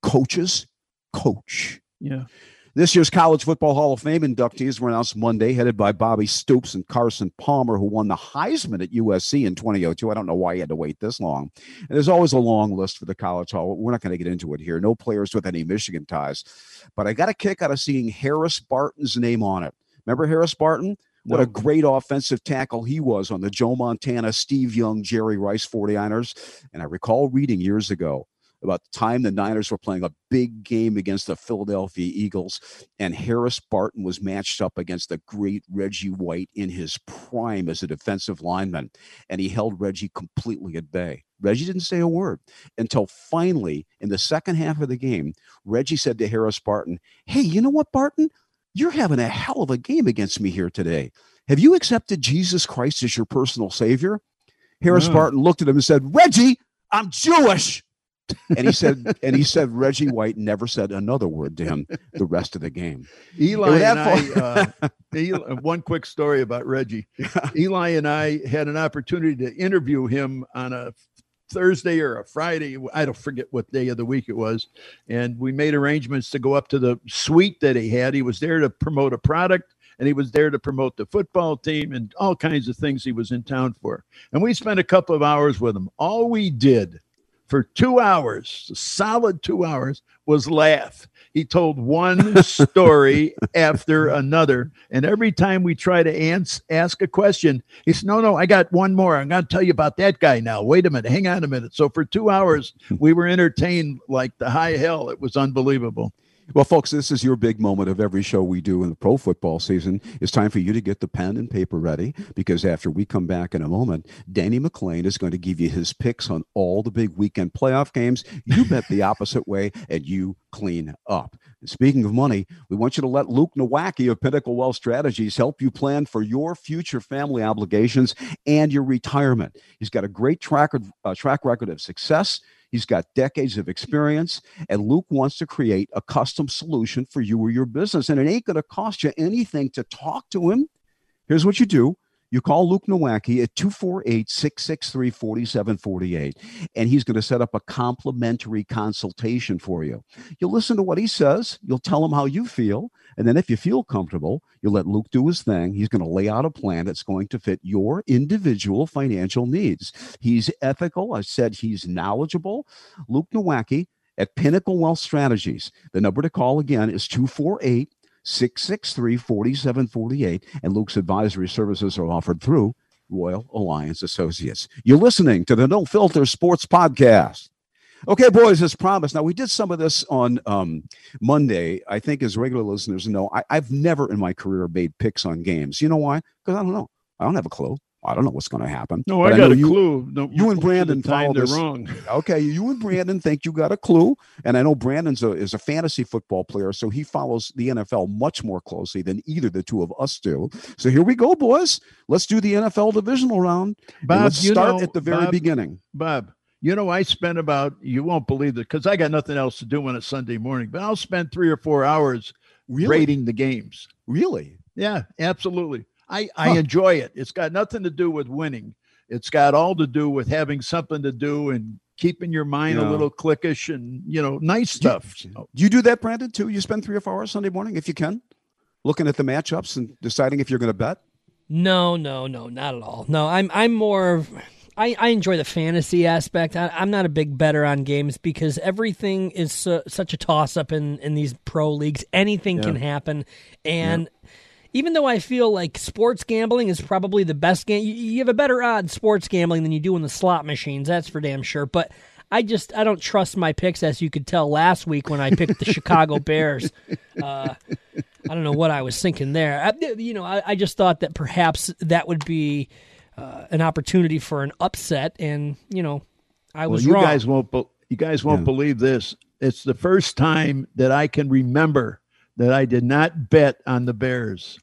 coaches coach. Yeah. This year's College Football Hall of Fame inductees were announced Monday, headed by Bobby Stoops and Carson Palmer, who won the Heisman at USC in 2002. I don't know why he had to wait this long. And there's always a long list for the College Hall. We're not going to get into it here. No players with any Michigan ties. But I got a kick out of seeing Harris Barton's name on it. Remember Harris Barton? What a great offensive tackle he was on the Joe Montana, Steve Young, Jerry Rice 49ers. And I recall reading years ago about the time the Niners were playing a big game against the Philadelphia Eagles, and Harris Barton was matched up against the great Reggie White in his prime as a defensive lineman, and he held Reggie completely at bay. Reggie didn't say a word until finally, in the second half of the game, Reggie said to Harris Barton, Hey, you know what, Barton? You're having a hell of a game against me here today. Have you accepted Jesus Christ as your personal savior? Harris mm. Barton looked at him and said, Reggie, I'm Jewish and he said, and he said Reggie White never said another word to him the rest of the game. Eli and I, uh, Eli, one quick story about Reggie. Yeah. Eli and I had an opportunity to interview him on a Thursday or a Friday. I don't forget what day of the week it was. And we made arrangements to go up to the suite that he had. He was there to promote a product and he was there to promote the football team and all kinds of things he was in town for. And we spent a couple of hours with him. All we did for two hours, solid two hours, was laugh. He told one <laughs> story after another. And every time we try to ans- ask a question, he said, No, no, I got one more. I'm going to tell you about that guy now. Wait a minute. Hang on a minute. So for two hours, we were entertained like the high hell. It was unbelievable. Well, folks, this is your big moment of every show we do in the pro football season. It's time for you to get the pen and paper ready because after we come back in a moment, Denny McLain is going to give you his picks on all the big weekend playoff games. You bet the <laughs> opposite way and you clean up. And speaking of money, we want you to let Luke Nowacki of Pinnacle Wealth Strategies help you plan for your future family obligations and your retirement. He's got a great track, uh, track record of success. He's got decades of experience, and Luke wants to create a custom solution for you or your business. And it ain't going to cost you anything to talk to him. Here's what you do you call Luke Nowacki at 248 663 4748, and he's going to set up a complimentary consultation for you. You'll listen to what he says, you'll tell him how you feel, and then if you feel comfortable, you'll let Luke do his thing. He's going to lay out a plan that's going to fit your individual financial needs. He's ethical. I said he's knowledgeable. Luke Nowacki at Pinnacle Wealth Strategies. The number to call again is 248 663 4748. And Luke's advisory services are offered through Royal Alliance Associates. You're listening to the No Filter Sports Podcast. Okay, boys, as promised. Now, we did some of this on um, Monday. I think, as regular listeners know, I, I've never in my career made picks on games. You know why? Because I don't know. I don't have a clue. I don't know what's going to happen. No, I got a you, clue. No, you and <laughs> Brandon follow this. wrong. <laughs> Okay, you and Brandon think you got a clue, and I know Brandon's a, is a fantasy football player, so he follows the NFL much more closely than either the two of us do. So here we go, boys. Let's do the NFL divisional round. Bob, let's start know, at the very Bob, beginning. Bob, You know, I spent about, you won't believe it, because I got nothing else to do on a Sunday morning, but I'll spend three or four hours Really? rating the games. Really? Yeah, absolutely. I, I Huh. enjoy it. It's got nothing to do with winning. It's got all to do with having something to do and keeping your mind Yeah. a little clickish and, you know, nice Do you- stuff. Do So, you do that, Brandon, too? You spend three or four hours Sunday morning if you can, looking at the matchups and deciding if you're going to bet? No, no, no, not at all. No, I'm I'm more. I, I enjoy the fantasy aspect. I, I'm not a big bettor on games because everything is su- such a toss up in, in these pro leagues. Anything can happen, and even though I feel like sports gambling is probably the best game, you, you have a better odds sports gambling than you do in the slot machines. That's for damn sure. But I just I don't trust my picks, as you could tell last week when I picked the <laughs> Chicago Bears. Uh, I don't know what I was thinking there. I, you know, I, I just thought that perhaps that would be uh, an opportunity for an upset, and you know, I well, was you wrong. guys won't, be- you guys won't Yeah. believe this. It's the first time that I can remember that I did not bet on the Bears.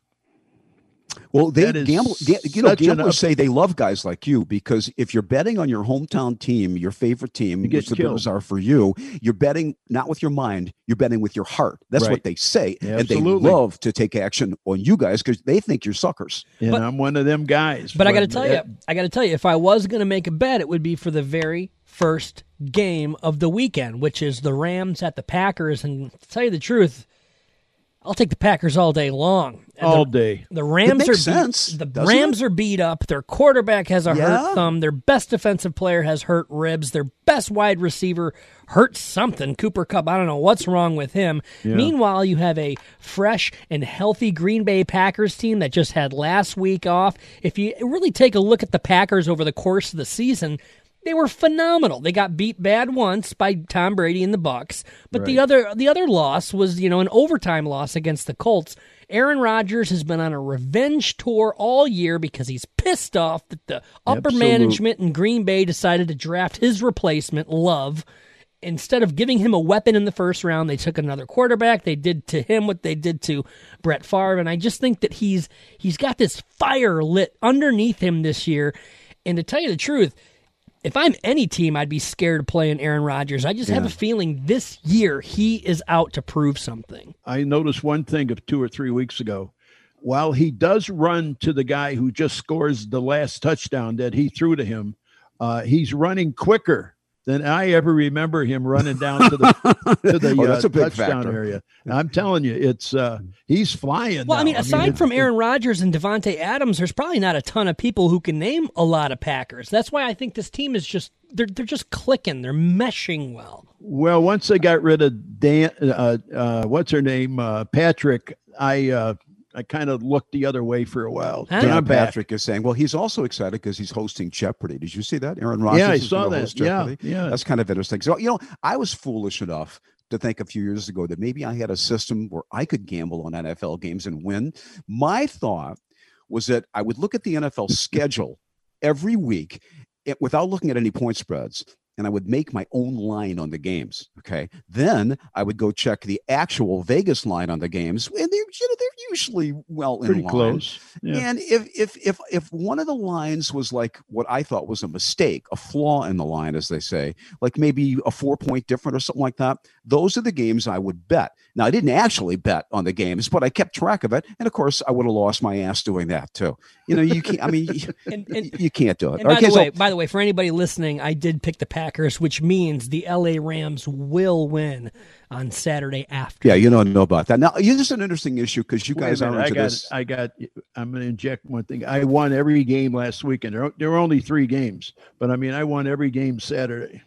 Well, they That is gamble. ga- You know, such an gamblers say they love guys like you because if you're betting on your hometown team, your favorite team, You which the killed. Bears are for you, you're betting not with your mind, you're betting with your heart. That's Right. what they say, and Absolutely. they love to take action on you guys because they think you're suckers. And But- I'm one of them guys. But I got to tell you, I got to tell you, if I was going to make a bet, it would be for the very first game of the weekend, which is the Rams at the Packers. And to tell you the truth, I'll take the Packers all day long. And all the, day. the Rams are sense, beat, the Rams are beat up. Their quarterback has a Yeah. hurt thumb. Their best defensive player has hurt ribs. Their best wide receiver hurt something. Cooper Kupp. I don't know what's wrong with him. Meanwhile, you have a fresh and healthy Green Bay Packers team that just had last week off. If you really take a look at the Packers over the course of the season, they were phenomenal. They got beat bad once by Tom Brady and the Bucks, but the other the other loss was you know an overtime loss against the Colts. Aaron Rodgers has been on a revenge tour all year because he's pissed off that the upper Absolute. management in Green Bay decided to draft his replacement, Love. Instead of giving him a weapon in the first round, they took another quarterback. They did to him what they did to Brett Favre, and I just think that he's he's got this fire lit underneath him this year. And to tell you the truth, if I'm any team, I'd be scared of playing Aaron Rodgers. I just have a feeling this year he is out to prove something. I noticed one thing of two or three weeks ago. While he does run to the guy who just scores the last touchdown that he threw to him, uh, he's running quicker than I ever remember him running down to the <laughs> to the Oh, uh, that's a big touchdown factor. area. And I'm telling you, it's uh, he's flying. Well, I mean, aside it- from Aaron Rodgers and Davante Adams, there's probably not a ton of people who can name a lot of Packers. That's why I think this team is just they're they're just clicking. They're meshing well. Well, once they got rid of Dan, uh, uh, what's her name, uh, Patrick, I uh, I kind of looked the other way for a while. Huh? Dan back. Patrick is saying, well, he's also excited because he's hosting Jeopardy. Did you see that? Aaron Rodgers Yeah, I saw that. Yeah, yeah. That's kind of interesting. So, you know, I was foolish enough to think a few years ago that maybe I had a system where I could gamble on NFL games and win. My thought was that I would look at the NFL schedule every week it, without looking at any point spreads. And I would make my own line on the games. Okay. Then I would go check the actual Vegas line on the games. And they're, you know, they're usually well in Pretty line. close. Yeah. And if if if if one of the lines was like what I thought was a mistake, a flaw in the line, as they say, like maybe a four point different or something like that, those are the games I would bet. Now I didn't actually bet on the games, but I kept track of it, and of course I would have lost my ass doing that too. You know, you can't. I mean, <laughs> you, And, and, you can't do it. and by Okay, the so- way, by the way, for anybody listening, I did pick the Packers, which means the LA Rams will win on Saturday after. yeah, you don't know about that. Now, this is an interesting issue because you Wait guys minute, are I into got, this. I got. I'm going to inject one thing. I won every game last weekend. There, there were only three games, but I mean, I won every game Saturday.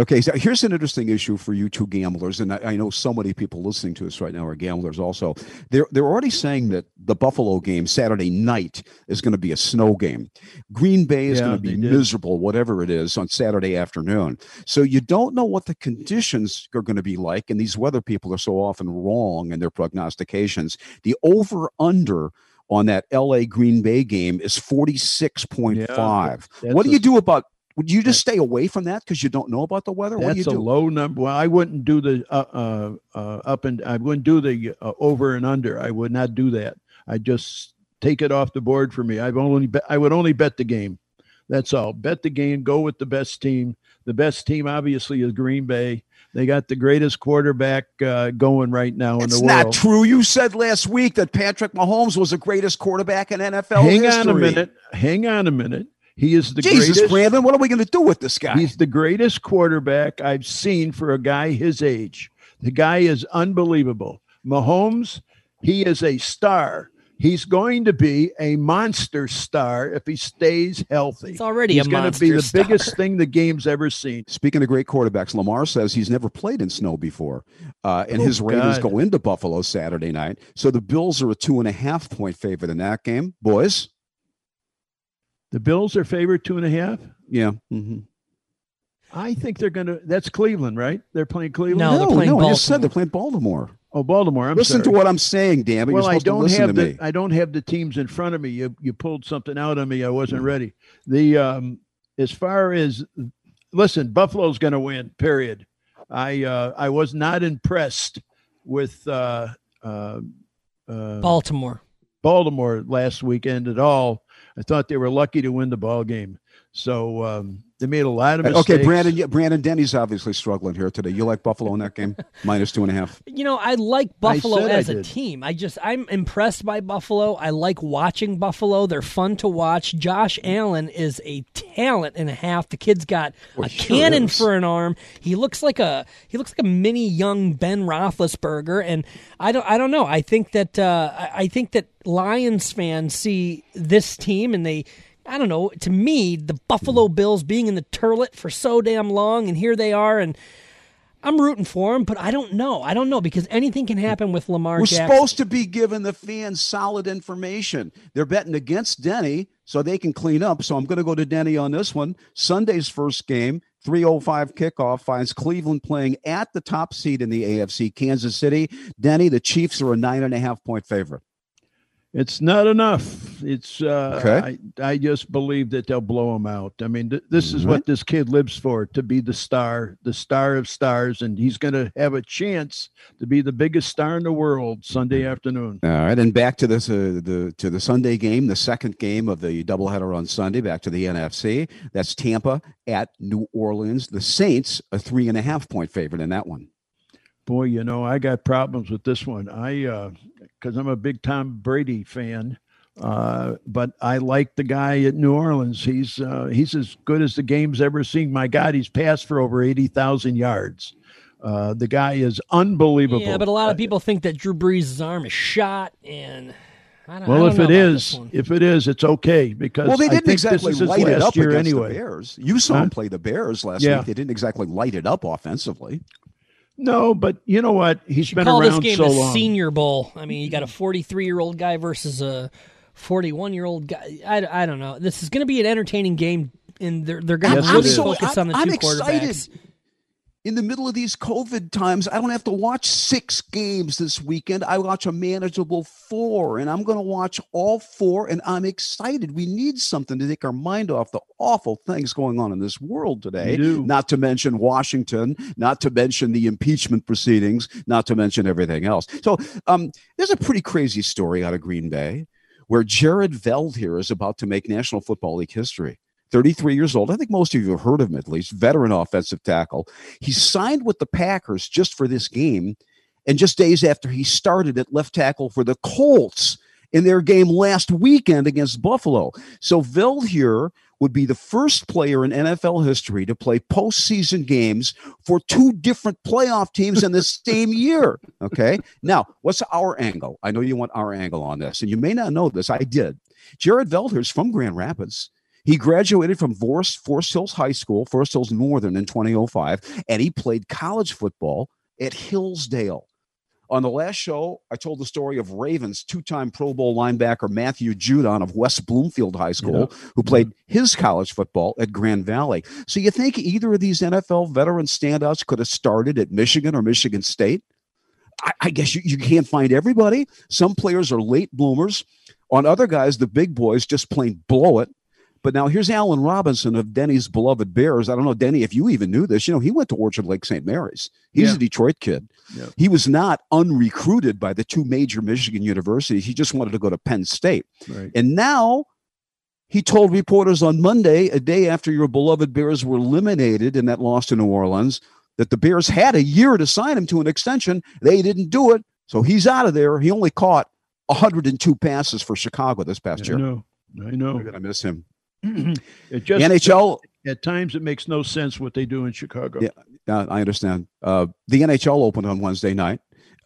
Okay, so here's an interesting issue for you two gamblers, and I, I know so many people listening to us right now are gamblers. Also, they're they're already saying that the Buffalo game Saturday night is going to be a snow game. Green Bay is Yeah, going to be miserable, whatever it is, on Saturday afternoon. So you don't know what the conditions are going to be like, and these weather people are so often wrong in their prognostications. The over under on that L.A. Green Bay game is forty six point five. That's What do you do about? Would you just stay away from that because you don't know about the weather? What do you That's a do? low number. Well, I wouldn't do the uh, uh, uh, up and I wouldn't do the uh, over and under. I would not do that. I just take it off the board for me. I've only bet, I would only bet the game. That's all. Bet the game. Go with the best team. The best team, obviously, is Green Bay. They got the greatest quarterback uh, going right now It's in the world. It's not true. You said last week that Patrick Mahomes was the greatest quarterback in NFL Hang history. on a minute. Hang on a minute. He is the Jesus, greatest. Brandon, what are we going to do with this guy? He's the greatest quarterback I've seen for a guy his age. The guy is unbelievable. Mahomes, he is a star. He's going to be a monster star if he stays healthy. It's already He's a going to be the star. biggest thing the game's ever seen. Speaking of great quarterbacks, Lamar says he's never played in snow before, uh, and Oh, his Ravens God. go into Buffalo Saturday night. So the Bills are a two and a half point favorite in that game, boys. The Bills are favored two and a half. Yeah. mhm. I think they're going to. That's Cleveland, right? They're playing Cleveland. No, they're no, playing no, I just said they're playing Baltimore. Oh, Baltimore. I'm listen sorry. to what I'm saying, damn it. well, You're I supposed to don't listen have to the me. I don't have the teams in front of me. You you pulled something out on me. I wasn't ready. The um as far as listen, Buffalo's going to win. Period. I uh I was not impressed with uh uh, uh Baltimore. Baltimore last weekend at all. I thought they were lucky to win the ball game. So um they made a lot of mistakes. Okay, Brandon. Yeah, Brandon Denny's obviously struggling here today. You like Buffalo in that game? <laughs> Minus two and a half. You know, I like Buffalo I as a team. I just I'm impressed by Buffalo. I like watching Buffalo. They're fun to watch. Josh Allen is a talent and a half. The kid's got Well, a sure cannon is. for an arm. He looks like a he looks like a mini young Ben Roethlisberger. And I don't I don't know. I think that uh, I I think that Lions fans see this team and they. I don't know. To me, the Buffalo hmm. Bills being in the turlet for so damn long, and here they are, and I'm rooting for him, but I don't know. I don't know because anything can happen with Lamar We're Jackson. supposed to be giving the fans solid information. They're betting against Denny so they can clean up. So I'm going to go to Denny on this one. Sunday's first game, 305 kickoff, finds Cleveland playing at the top seed in the AFC, Kansas City. Denny, the Chiefs are a nine and a half point favorite. It's not enough. It's uh, Okay. I, I just believe that they'll blow him out. I mean, th- this is Right. what this kid lives for: to be the star, the star of stars, and he's going to have a chance to be the biggest star in the world Sunday afternoon. All right, and back to this uh, the to the Sunday game, the second game of the doubleheader on Sunday. Back to the NFC. That's Tampa at New Orleans. The Saints a three and a half point favorite in that one. Boy, you know, I got problems with this one. I because I'm a big Tom Brady fan. Uh, but I like the guy at New Orleans. He's uh, he's as good as the game's ever seen. My God, he's passed for over eighty thousand yards. Uh, the guy is unbelievable. Yeah, but a lot of Uh, people think that Drew Brees' arm is shot, and I don't, I Well, don't if know it about is, if it is, it's okay because Well, they didn't think exactly this is light it up year against anyway. the Bears. You saw Huh? him play the Bears last Yeah. week. They didn't exactly light it up offensively. No, but you know what? He's been call around this game so the long. Senior Bowl. I mean, you got a 43 year old guy versus a 41 year old guy. I, I don't know. This is going to be an entertaining game, and they're they're going to Yes, it really is. focus I'm, on the I'm two excited. quarterbacks. In the middle of these COVID times, I don't have to watch six games this weekend. I watch a manageable four, and I'm going to watch all four, and I'm excited. We need something to take our mind off the awful things going on in this world today. Not to mention Washington, not to mention the impeachment proceedings, not to mention everything else. So, um, there's a pretty crazy story out of Green Bay where Jared Veldheer is about to make National Football League history. 33 years old. I think most of you have heard of him at least. Veteran offensive tackle. He signed with the Packers just for this game. And just days after he started at left tackle for the Colts in their game last weekend against Buffalo. So Veldheer would be the first player in NFL history to play postseason games for two different playoff teams in the <laughs> same year. Okay. Now, what's our angle? I know you want our angle on this, and you may not know this. I did. Jared Veldheer's from Grand Rapids. He graduated from Forest, Forest Hills High School, Forest Hills Northern in 2005, and he played college football at Hillsdale. On the last show, I told the story of Ravens two time Pro Bowl linebacker Matthew Judon of West Bloomfield High School, who mm-hmm. played his college football at Grand Valley. So you think either of these NFL veteran standouts could have started at Michigan or Michigan State? I, I guess you, you can't find everybody. Some players are late bloomers. On other guys, the big boys just plain blow it. But now here's Allen Robinson of Denny's beloved Bears. I don't know, Denny, if you even knew this. You know, he went to Orchard Lake St. Mary's. He's Yeah. a Detroit kid. Yeah. He was not unrecruited by the two major Michigan universities. He just wanted to go to Penn State. Right. And now he told reporters on Monday, a day after your beloved Bears were eliminated in that loss to New Orleans, that the Bears had a year to sign him to an extension. They didn't do it. So he's out of there. He only caught 102 passes for Chicago this past year. I year. know. I know. We're going to miss him. It just, NHL, at times it makes no sense what they do in Chicago. Yeah. I understand. Uh, the NHL opened on Wednesday night.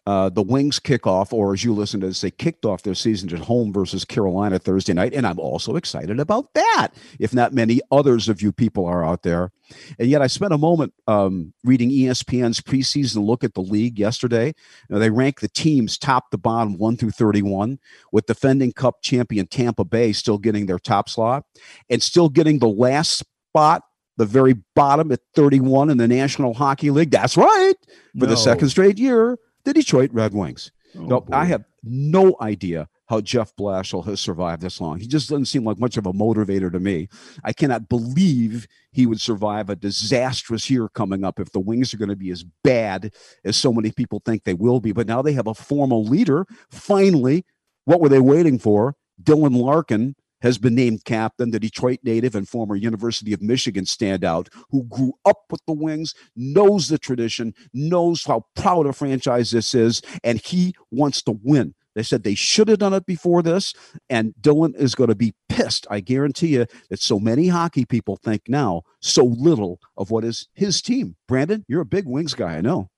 Uh, the Wings kick off, or as you listen to this, they kicked off their season at home versus Carolina Thursday night. And I'm also excited about that, if not many others of you people are out there. And yet I spent a moment um, reading ESPN's preseason look at the league yesterday. You know, they rank the teams top to bottom, 1 through 31, with defending cup champion Tampa Bay still getting their top slot and still getting the last spot the very bottom at 31 in the National Hockey League. That's right. For the second straight year, the Detroit Red Wings. Oh, no, boy. I have no idea how Jeff Blashill has survived this long. He just doesn't seem like much of a motivator to me. I cannot believe he would survive a disastrous year coming up if the Wings are going to be as bad as so many people think they will be. But now they have a formal leader. Finally, what were they waiting for? Dylan Larkin has been named captain, the Detroit native and former University of Michigan standout who grew up with the Wings, knows the tradition, knows how proud a franchise this is, and he wants to win. They said they should have done it before this, and Dylan is going to be pissed. I guarantee you that so many hockey people think now so little of what is his team. Brandon, you're a big Wings guy, I know.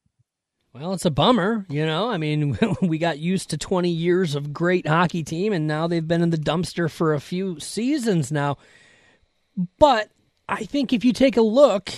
Well, it's a bummer, you know. I mean, <laughs> we got used to 20 years of great hockey team, and now they've been in the dumpster for a few seasons now. But I think if you take a look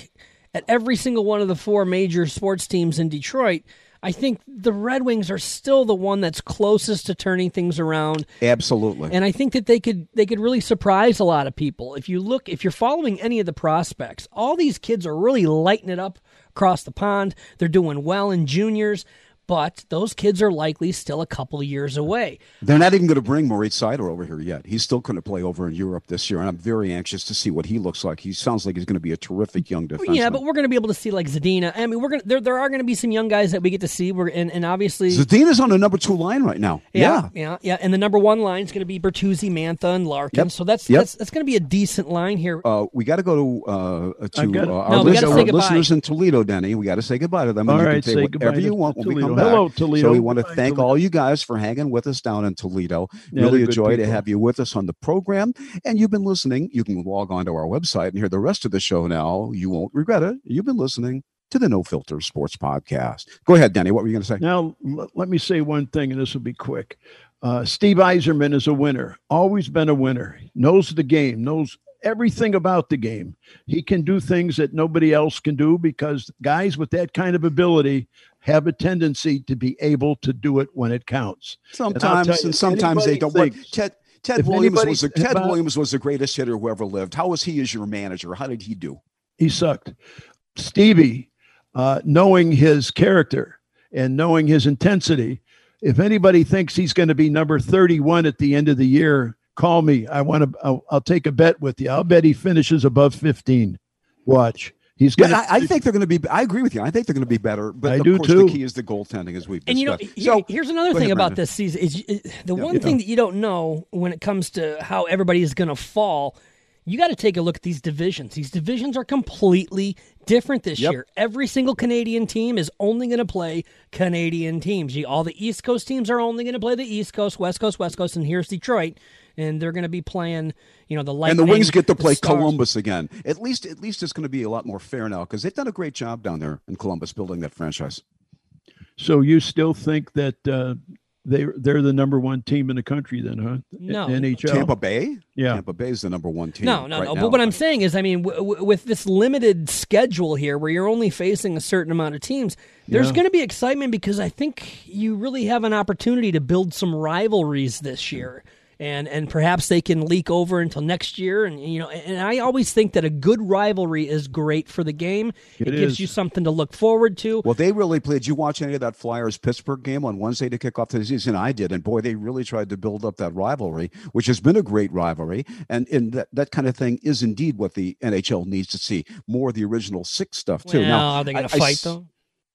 at every single one of the four major sports teams in Detroit, I think the Red Wings are still the one that's closest to turning things around. Absolutely. And I think that they could they could really surprise a lot of people. If you look if you're following any of the prospects, all these kids are really lighting it up across the pond. They're doing well in juniors, but those kids are likely still a couple of years away. They're not even going to bring Moritz Seider over here yet. He's still going to play over in Europe this year, and I'm very anxious to see what he looks like. He sounds like he's going to be a terrific young defenseman. Yeah, but we're going to be able to see like Zadina. I mean, we're going to there there are going to be some young guys that we get to see. We're and, and obviously Zadina's on the number two line right now. Yeah, yeah, yeah. And the number one line is going to be Bertuzzi, Mantha, and Larkin. Yep. So that's Yep. that's that's going to be a decent line here. Uh, we got to go to uh, to uh, our, No, we our listeners in Toledo, Denny. We got to say goodbye to them. and All you can say, say goodbye whatever to you want when we come back. Hello, Toledo. So we want to Goodbye, thank Toledo. all you guys for hanging with us down in Toledo. Yeah, really a good joy to have you with us on the program. And you've been listening. You can log on to our website and hear the rest of the show now. You won't regret it. You've been listening to the No Filter Sports Podcast. Go ahead, Denny. What were you going to say? Now, l- let me say one thing, and this will be quick. Uh, Steve Yzerman is a winner, always been a winner, knows the game, knows everything about the game. He can do things that nobody else can do because guys with that kind of ability have a tendency to be able to do it when it counts. Sometimes and, you, sometimes they don't. Thinks- Ted Ted Williams was the, Ted about- Williams was the greatest hitter who ever lived. How was he as your manager? How did he do? He sucked. Stevie, uh, knowing his character and knowing his intensity, if anybody thinks he's going to be number 31 at the end of the year, call me. I want to, I'll, I'll take a bet with you. I'll bet he finishes above 15. Watch. He's going Yeah, to, I, I think they're going to be. I agree with you. I think they're going to be better. But I of do course, too. the key is the goaltending, as we've discussed. And you know, here- so here's another thing ahead, about Brandon. this season is is uh, the Yeah, one yeah. thing that you don't know when it comes to how everybody is going to fall. You got to take a look at these divisions. These divisions are completely different this Yep. year. Every single Canadian team is only going to play Canadian teams. You- All the East Coast teams are only going to play the East Coast, West Coast, West Coast, and here's Detroit, and they're going to be playing. You know, the light and the Wings get to play Columbus again. At least, at least it's going to be a lot more fair now because they've done a great job down there in Columbus building that franchise. so you still think that uh, they, they're the number one team in the country then, huh? No. NHL. Tampa Bay, Yeah. Tampa Bay is the number one team. No, no, right no. now. But what I'm saying is, I mean, w- w- with this limited schedule here, where you're only facing a certain amount of teams, there's Yeah. going to be excitement because I think you really have an opportunity to build some rivalries this year. And, and perhaps they can leak over until next year, and you know. And I always think that a good rivalry is great for the game. It, It gives you something to look forward to. Well, they really played. Did you watch any of that Flyers Pittsburgh game on Wednesday to kick off the season? I did, and boy, they really tried to build up that rivalry, which has been a great rivalry. And and that, that kind of thing is indeed what the NHL needs to see more of the original six stuff too. well, now, are they going I- to I fight s- though?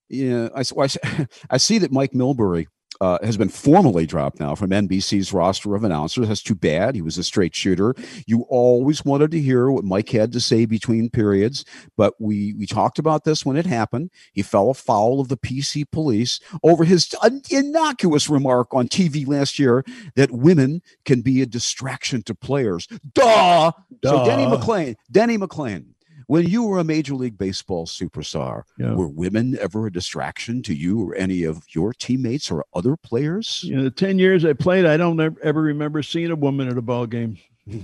Yeah, I, I <laughs> I see that Mike Milbury uh, has been formally dropped now from NBC's roster of announcers. That's too bad. He was a straight shooter. You always wanted to hear what Mike had to say between periods, but we we talked about this when it happened. He fell afoul of the PC police over his innocuous remark on TV last year that women can be a distraction to players. Duh. Duh. So Denny McLain, Denny McLain, when you were a Major League Baseball superstar, yeah. were women ever a distraction to you or any of your teammates or other players? You know, the 10 years I played, I don't ever remember seeing a woman at a ball game. <laughs>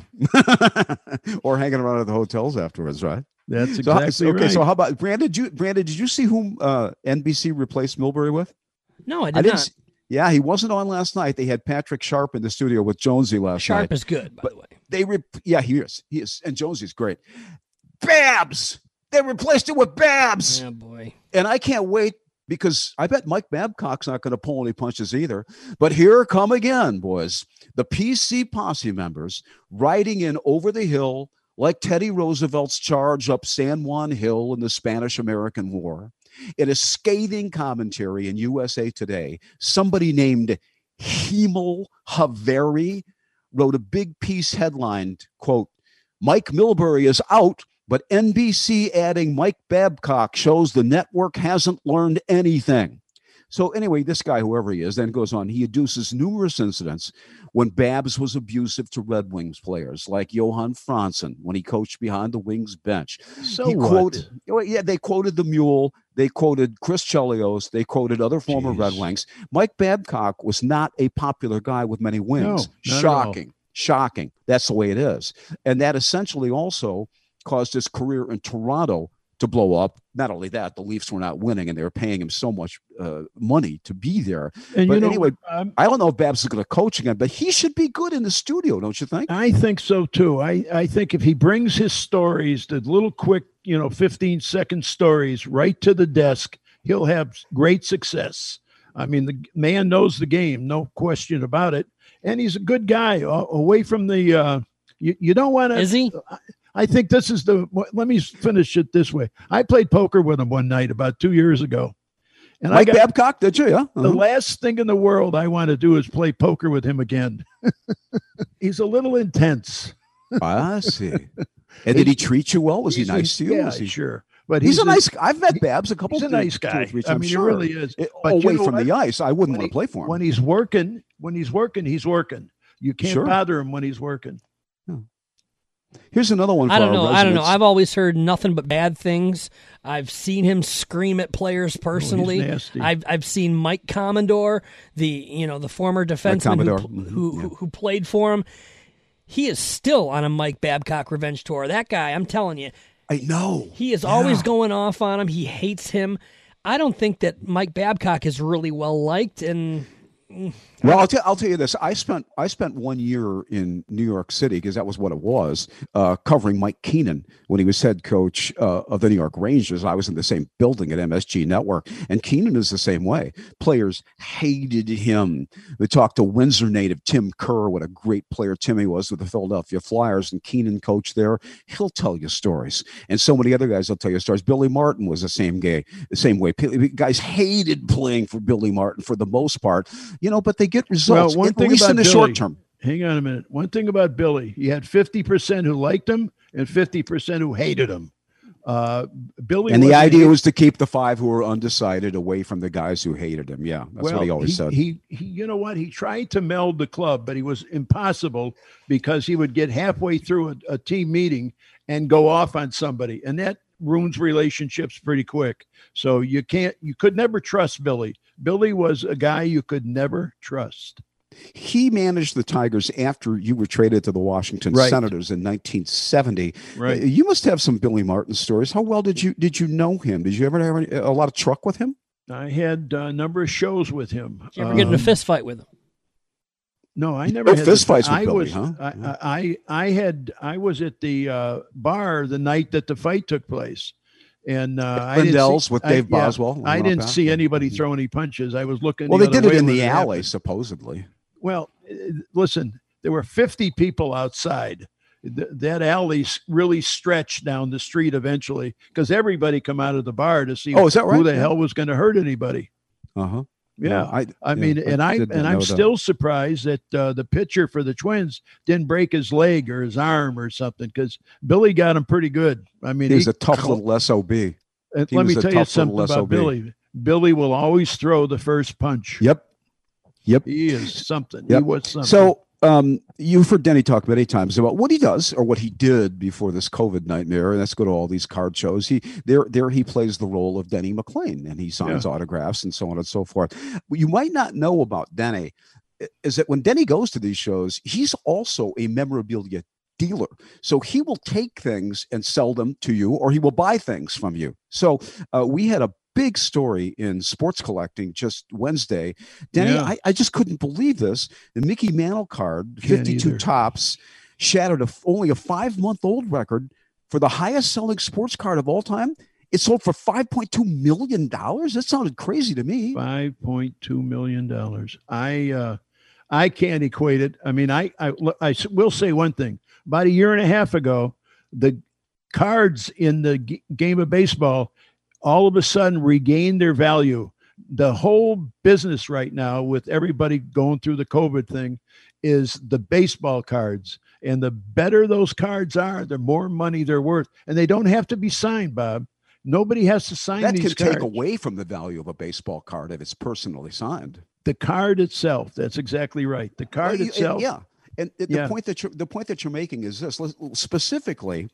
or hanging around at the hotels afterwards, right? That's exactly so, okay. Right. So how about Brandon? Did you Brandon? Did you see whom uh, NBC replaced Milbury with? No, I did I not. See, yeah, he wasn't on last night. They had Patrick Sharp in the studio with Jonesy last Sharp night. Sharp is good, by but the way. They, re- yeah, he is. He is, and Jonesy's great. Babs. They replaced it with Babs. Yeah, boy. And I can't wait because I bet Mike Babcock's not going to pull any punches either. But here come again, boys. The PC posse members riding in over the hill like Teddy Roosevelt's charge up San Juan Hill in the Spanish American War. In a scathing commentary in USA Today, somebody named Hemal Jhaveri wrote a big piece headlined, quote, Mike Milbury is out but NBC adding Mike Babcock shows the network hasn't learned anything. So, anyway, this guy, whoever he is, then goes on. He adduces numerous incidents when Babs was abusive to Red Wings players, like Johan Franzen when he coached behind the Wings bench. So he what? quoted, yeah, they quoted the Mule, they quoted Chris Chelios, they quoted other former Jeez. Red Wings. Mike Babcock was not a popular guy with many wings. No, shocking, shocking. That's the way it is, and that essentially also caused his career in Toronto to blow up. Not only that, the Leafs were not winning, and they were paying him so much uh, money to be there. And but you know, anyway, um, I don't know if Babs is going to coach again, but he should be good in the studio, don't you think? I think so too. I, I think if he brings his stories, the little quick, you know, 15 second stories right to the desk, he'll have great success. I mean, the man knows the game, no question about it. And he's a good guy away from the, uh, you, you don't want to. Is he? I think this is the. Let me finish it this way. I played poker with him one night about two years ago. And Mike I got, Babcock, did you? Yeah. Uh-huh. The last thing in the world I want to do is play poker with him again. <laughs> He's a little intense. I see. <laughs> And did he treat you well? Was he nice to you? Yeah, he... sure. But he's, he's a, nice. guy. I've met Babs a couple. He's a nice guy. Two, I mean, sure. he really is. It, but away from what? the ice, I wouldn't when want to play for him. When he's working, when he's working, he's working. You can't sure. bother him when he's working. Here's another one. I don't know. I don't know. I've always heard nothing but bad things. I've seen him scream at players oh, personally. Oh, I've I've seen Mike Commodore, the you know the former defenseman who, mm-hmm. who, yeah. who played for him. He is still on a Mike Babcock revenge tour. That guy, I'm telling you. I know. He is yeah. always going off on him. He hates him. I don't think that Mike Babcock is really well liked, and well, I'll, t- I'll tell you this. I spent I spent one year in New York City because that was what it was, uh, covering Mike Keenan when he was head coach uh, of the New York Rangers. I was in the same building at MSG Network, and Keenan is the same way. Players hated him. We talked to Windsor native Tim Kerr, what a great player Timmy was with the Philadelphia Flyers, and Keenan coached there. He'll tell you stories, and so many other guys will tell you stories. Billy Martin was the same guy, the same way. Guys hated playing for Billy Martin for the most part you know, but they get results. Well, one at thing least about in the Billy, short term. Hang on a minute. One thing about Billy, he had 50% who liked him and 50% who hated him. Uh, Billy, and the idea was to keep the five who were undecided away from the guys who hated him. Yeah, that's well, what he always he, said. He, he, you know what? He tried to meld the club, but he was impossible because he would get halfway through a, a team meeting and go off on somebody, and that ruins relationships pretty quick. So you can't, you could never trust Billy. Billy was a guy you could never trust. He managed the Tigers after you were traded to the Washington right. Senators in 1970. Right. You must have some Billy Martin stories. How well did you did you know him? Did you ever have any, a lot of truck with him? I had a number of shows with him. Did you ever um, get in a um, fist fight with him? No, I never. No had fist fights with I Billy, was, huh? I, I, I had I was at the uh, bar the night that the fight took place, and uh, Lindell's see, with Dave I, Boswell. Yeah, I didn't see anybody throw any punches. I was looking. Well, the they did it in the alley, supposedly. Well, uh, listen, there were 50 people outside. Th- that alley really stretched down the street eventually because everybody come out of the bar to see oh, is that right? who the yeah. hell was going to hurt anybody. Uh huh. Yeah, I, I mean, yeah, and I and I'm still surprised that uh, the pitcher for the Twins didn't break his leg or his arm or something because Billy got him pretty good. I mean, he's he, a tough little sob. let me tell you something about SOB. Billy. Billy will always throw the first punch. Yep. Yep. He is something. Yep. He was something. So um, you've heard Denny talk many times about what he does or what he did before this COVID nightmare. And let's go to all these card shows. He there there he plays the role of Denny McLain and he signs yeah. autographs and so on and so forth. What you might not know about Denny is that when Denny goes to these shows, he's also a memorabilia dealer. So he will take things and sell them to you, or he will buy things from you. So uh, we had a big story in sports collecting just Wednesday. Denny, yeah. I, I, just couldn't believe this. The Mickey Mantle card, 52 Topps, shattered a, only a five month old record for the highest selling sports card of all time. It sold for $5.2 million. That sounded crazy to me. $5.2 million. I, uh, I can't equate it. I mean, I, I, I will say one thing. About a year and a half ago, the cards in the g- game of baseball all of a sudden regain their value. The whole business right now, with everybody going through the COVID thing, is the baseball cards. And the better those cards are, the more money they're worth. And they don't have to be signed, Bob. Nobody has to sign that these can cards. take away from the value of a baseball card if it's personally signed. The card itself. That's exactly right. The card well, itself. Yeah. And the yeah. point that you're the point that you're making is this specifically,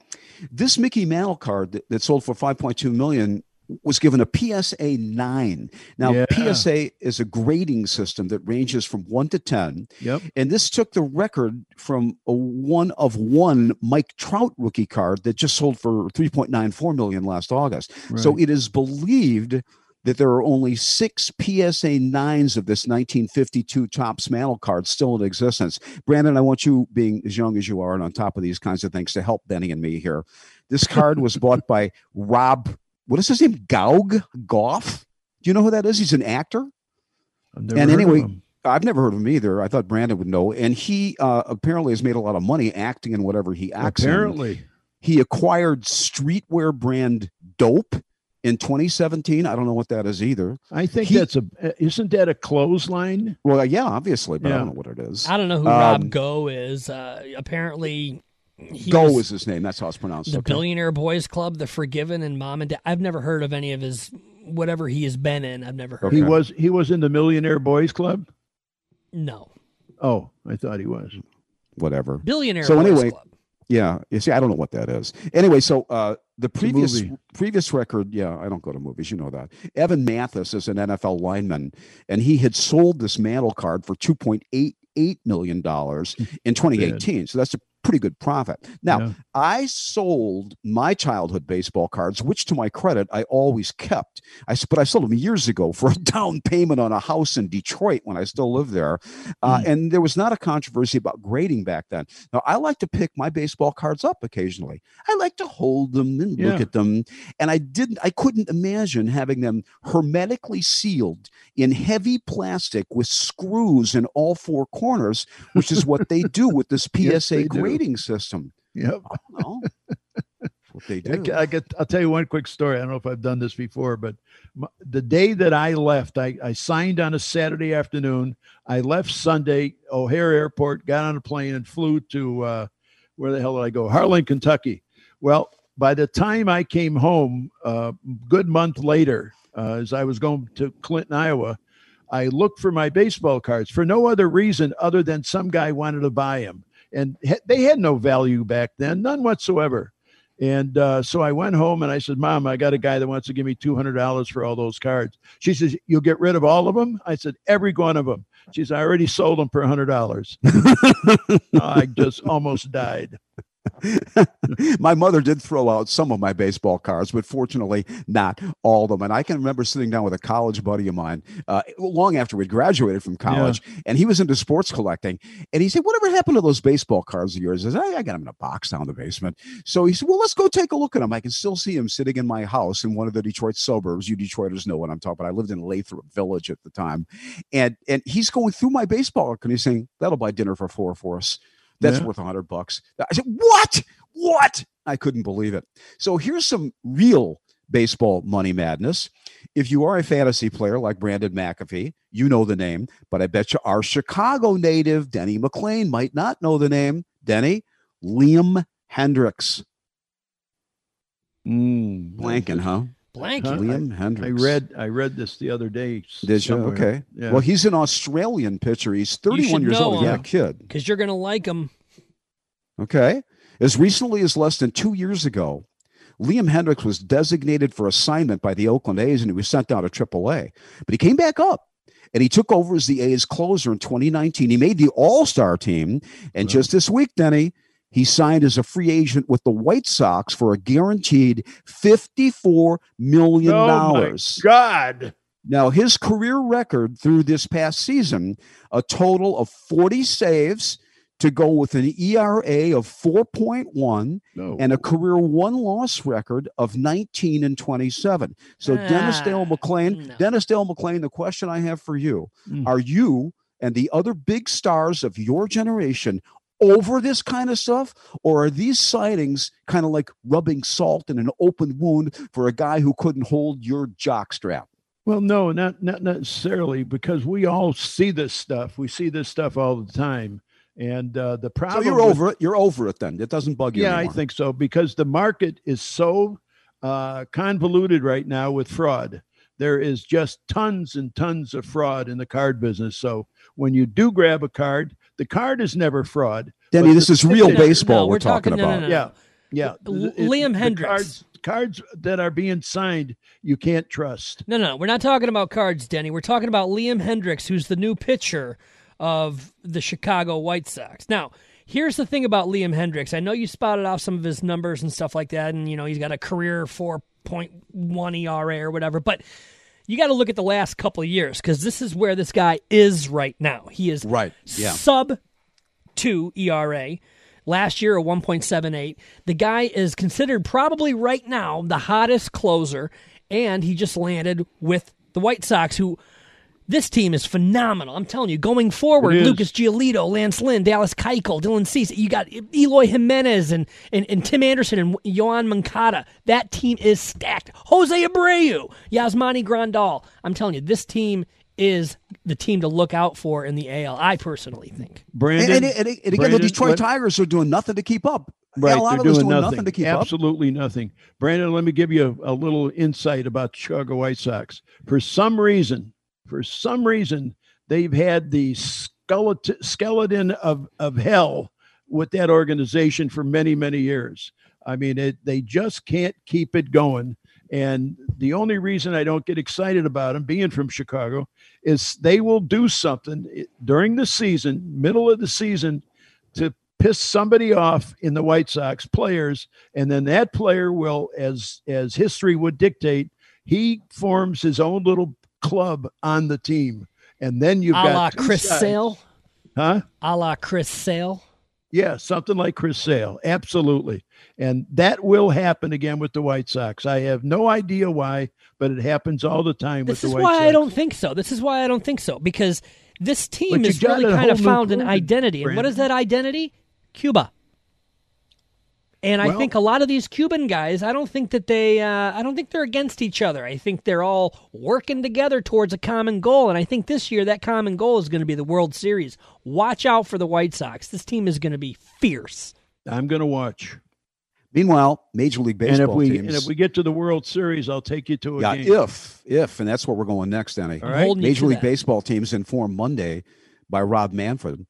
this Mickey Mantle card that, that sold for 5.2 million was given a PSA 9. Now, yeah. PSA is a grading system that ranges from 1 to 10. Yep. And this took the record from a one of one Mike Trout rookie card that just sold for 3.94 million last August. Right. So it is believed that there are only six PSA 9s of this 1952 Topps Mantle card still in existence. Brandon, I want you, being as young as you are and on top of these kinds of things, to help Denny and me here. This card was bought by Rob what is his name? Gaug Goff. Do you know who that is? He's an actor. and anyway, I've never heard of him either. I thought Brandon would know. And he uh, apparently has made a lot of money acting in whatever he acts apparently. In. He acquired streetwear brand Dope in 2017. I don't know what that is either. I think he, that's a isn't that a clothesline? Well, yeah, obviously, but yeah. I don't know what it is. I don't know who um, Rob Gough is. Uh, apparently, he Go was, is his name. That's how it's pronounced. The okay. Billionaire Boys Club, The Forgiven, and Mom and Dad. I've never heard of any of his whatever he has been in. I've never heard. Okay. He was he was in the Millionaire Boys Club. No. Oh, I thought he was. Whatever. Billionaire. So Boys anyway, Club. yeah. You see, I don't know what that is. Anyway, so uh, the previous previous record, yeah, I don't go to movies. You know that. Evan Mathis is an NFL lineman, and he had sold this mantle card for two point eight eight million dollars <laughs> in 2018. So that's a pretty good profit. Now, yeah. I sold my childhood baseball cards, which to my credit, I always kept. I but I sold them years ago for a <laughs> down payment on a house in Detroit when I still lived there. Uh, mm. And there was not a controversy about grading back then. Now, I like to pick my baseball cards up occasionally. I like to hold them and yeah. look at them. And I didn't, I couldn't imagine having them hermetically sealed in heavy plastic with screws in all four corners, which is what they do with this PSA <laughs> yes, grade rating system. Yep. what they <laughs> do. I, I get, I'll tell you one quick story. I don't know if I've done this before, but my, the day that I left, I, I signed on a Saturday afternoon. I left Sunday, O'Hare Airport, got on a plane and flew to uh, where the hell did I go? Harlan, Kentucky. Well, by the time I came home, uh, good month later, uh, as I was going to Clinton, Iowa, I looked for my baseball cards for no other reason other than some guy wanted to buy them and they had no value back then, none whatsoever. And uh, so I went home and I said, Mom, I got a guy that wants to give me $200 for all those cards. She says, You'll get rid of all of them? I said, Every one of them. She said, I already sold them for $100. <laughs> I just almost died. <laughs> my mother did throw out some of my baseball cards, but fortunately not all of them. And I can remember sitting down with a college buddy of mine uh, long after we'd graduated from college, yeah. and he was into sports collecting. And he said, "Whatever happened to those baseball cards of yours?" I said, "I, I got them in a box down in the basement." So he said, "Well, let's go take a look at them." I can still see him sitting in my house in one of the Detroit suburbs. You Detroiters know what I'm talking about. I lived in Lathrop Village at the time, and and he's going through my baseball and he's saying, "That'll buy dinner for four for us." That's yeah. worth a hundred bucks. I said, what? What? I couldn't believe it. So here's some real baseball money madness. If you are a fantasy player like Brandon McAfee, you know the name, but I bet you our Chicago native, Denny McLain might not know the name. Denny, Liam Hendriks. Mm, Blanking, huh? Blank. Huh? Liam I Hendriks. read I read this the other day. s- Did you? Okay. Yeah. Well, he's an Australian pitcher. He's 31 years old. He's him. not a kid. Because you're going to like him. Okay. As recently as less than two years ago, Liam Hendriks was designated for assignment by the Oakland A's and he was sent down to AAA. But he came back up and he took over as the A's closer in 2019. He made the All Star team. And Wow. just this week, Denny, he signed as a free agent with the White Sox for a guaranteed $54 million. Oh my God. Now, his career record through this past season, a total of 40 saves to go with an ERA of 4.1 No. and a career one loss record of 19 and 27. So, Dennis Ah, Dale McLain, no. Dennis Dale McLain, the question I have for you Mm. are you and the other big stars of your generation over this kind of stuff? Or are these sightings kind of like rubbing salt in an open wound for a guy who couldn't hold your jockstrap? Well, no, not not necessarily, because we all see this stuff. We see this stuff all the time, and uh, the So problem. you're with- over it. You're over it then. It doesn't bug you Yeah, I think so because the market is so uh, convoluted right now with fraud. There is just tons and tons of fraud in the card business. So when you do grab a card, the card is never fraud. Denny, this the- is real No, baseball no, we're, we're talking, talking- no, no, about. no. Yeah, yeah. L- It- Liam the Hendriks. Cards, cards that are being signed, you can't trust. No, no, we're not talking about cards, Denny. We're talking about Liam Hendriks, who's the new pitcher of the Chicago White Sox. Now, here's the thing about Liam Hendriks. I know you spotted off some of his numbers and stuff like that, and you know he's got a career 4.1 ERA or whatever, but you got to look at the last couple of years because this is where this guy is right now. He is Right. Yeah. sub two ERA. Last year, a 1.78. The guy is considered probably right now the hottest closer, and he just landed with the White Sox, who this team is phenomenal. I'm telling you, going forward, Lucas Giolito, Lance Lynn, Dallas Keuchel, Dylan Cease, you got Eloy Jimenez and, and, and Tim Anderson and Johan Moncada. That team is stacked. Jose Abreu, Yasmani Grandal. I'm telling you, this team is the team to look out for in the AL. I personally think. Brandon, and, and, and again, the Detroit what- Tigers are doing nothing to keep up. Right, a lot they're of doing doing nothing. nothing to keep up. Absolutely nothing. Brandon, let me give you a, a little insight about Chicago White Sox. For some reason, for some reason, they've had the skeleton skeleton of of hell with that organization for many many years. I mean, it, they just can't keep it going. And the only reason I don't get excited about them, being from Chicago, is they will do something eh, during the season, middle of the season, to piss somebody off in the White Sox players, and then that player will, as as history would dictate, he forms his own little club on the team, and then you've a got la Chris sides. Sale. huh? A la Chris Sale. Yeah, something like Chris Sale, absolutely, and that will happen again with the White Sox. I have no idea why, but it happens all the time This with is the White why Sox. I don't think so. This is why I don't think so because this team has really kind of found an identity. And what is that identity? Cuba. And I Well- think a lot of these Cuban guys, I don't think that they, uh, I don't think they're against each other. I think they're all working together towards a common goal. And I think this year that common goal is going to be the World Series. Watch out for the White Sox. This team is going to be fierce. I'm going to watch, Meanwhile, Major League Baseball and if Baseball we teams. and if we get to the World Series, I'll take you to a yeah, game. if if, and that's where we're going next, Denny. All I'm right. holding you Major League that. Baseball teams informed Monday by Rob Manfred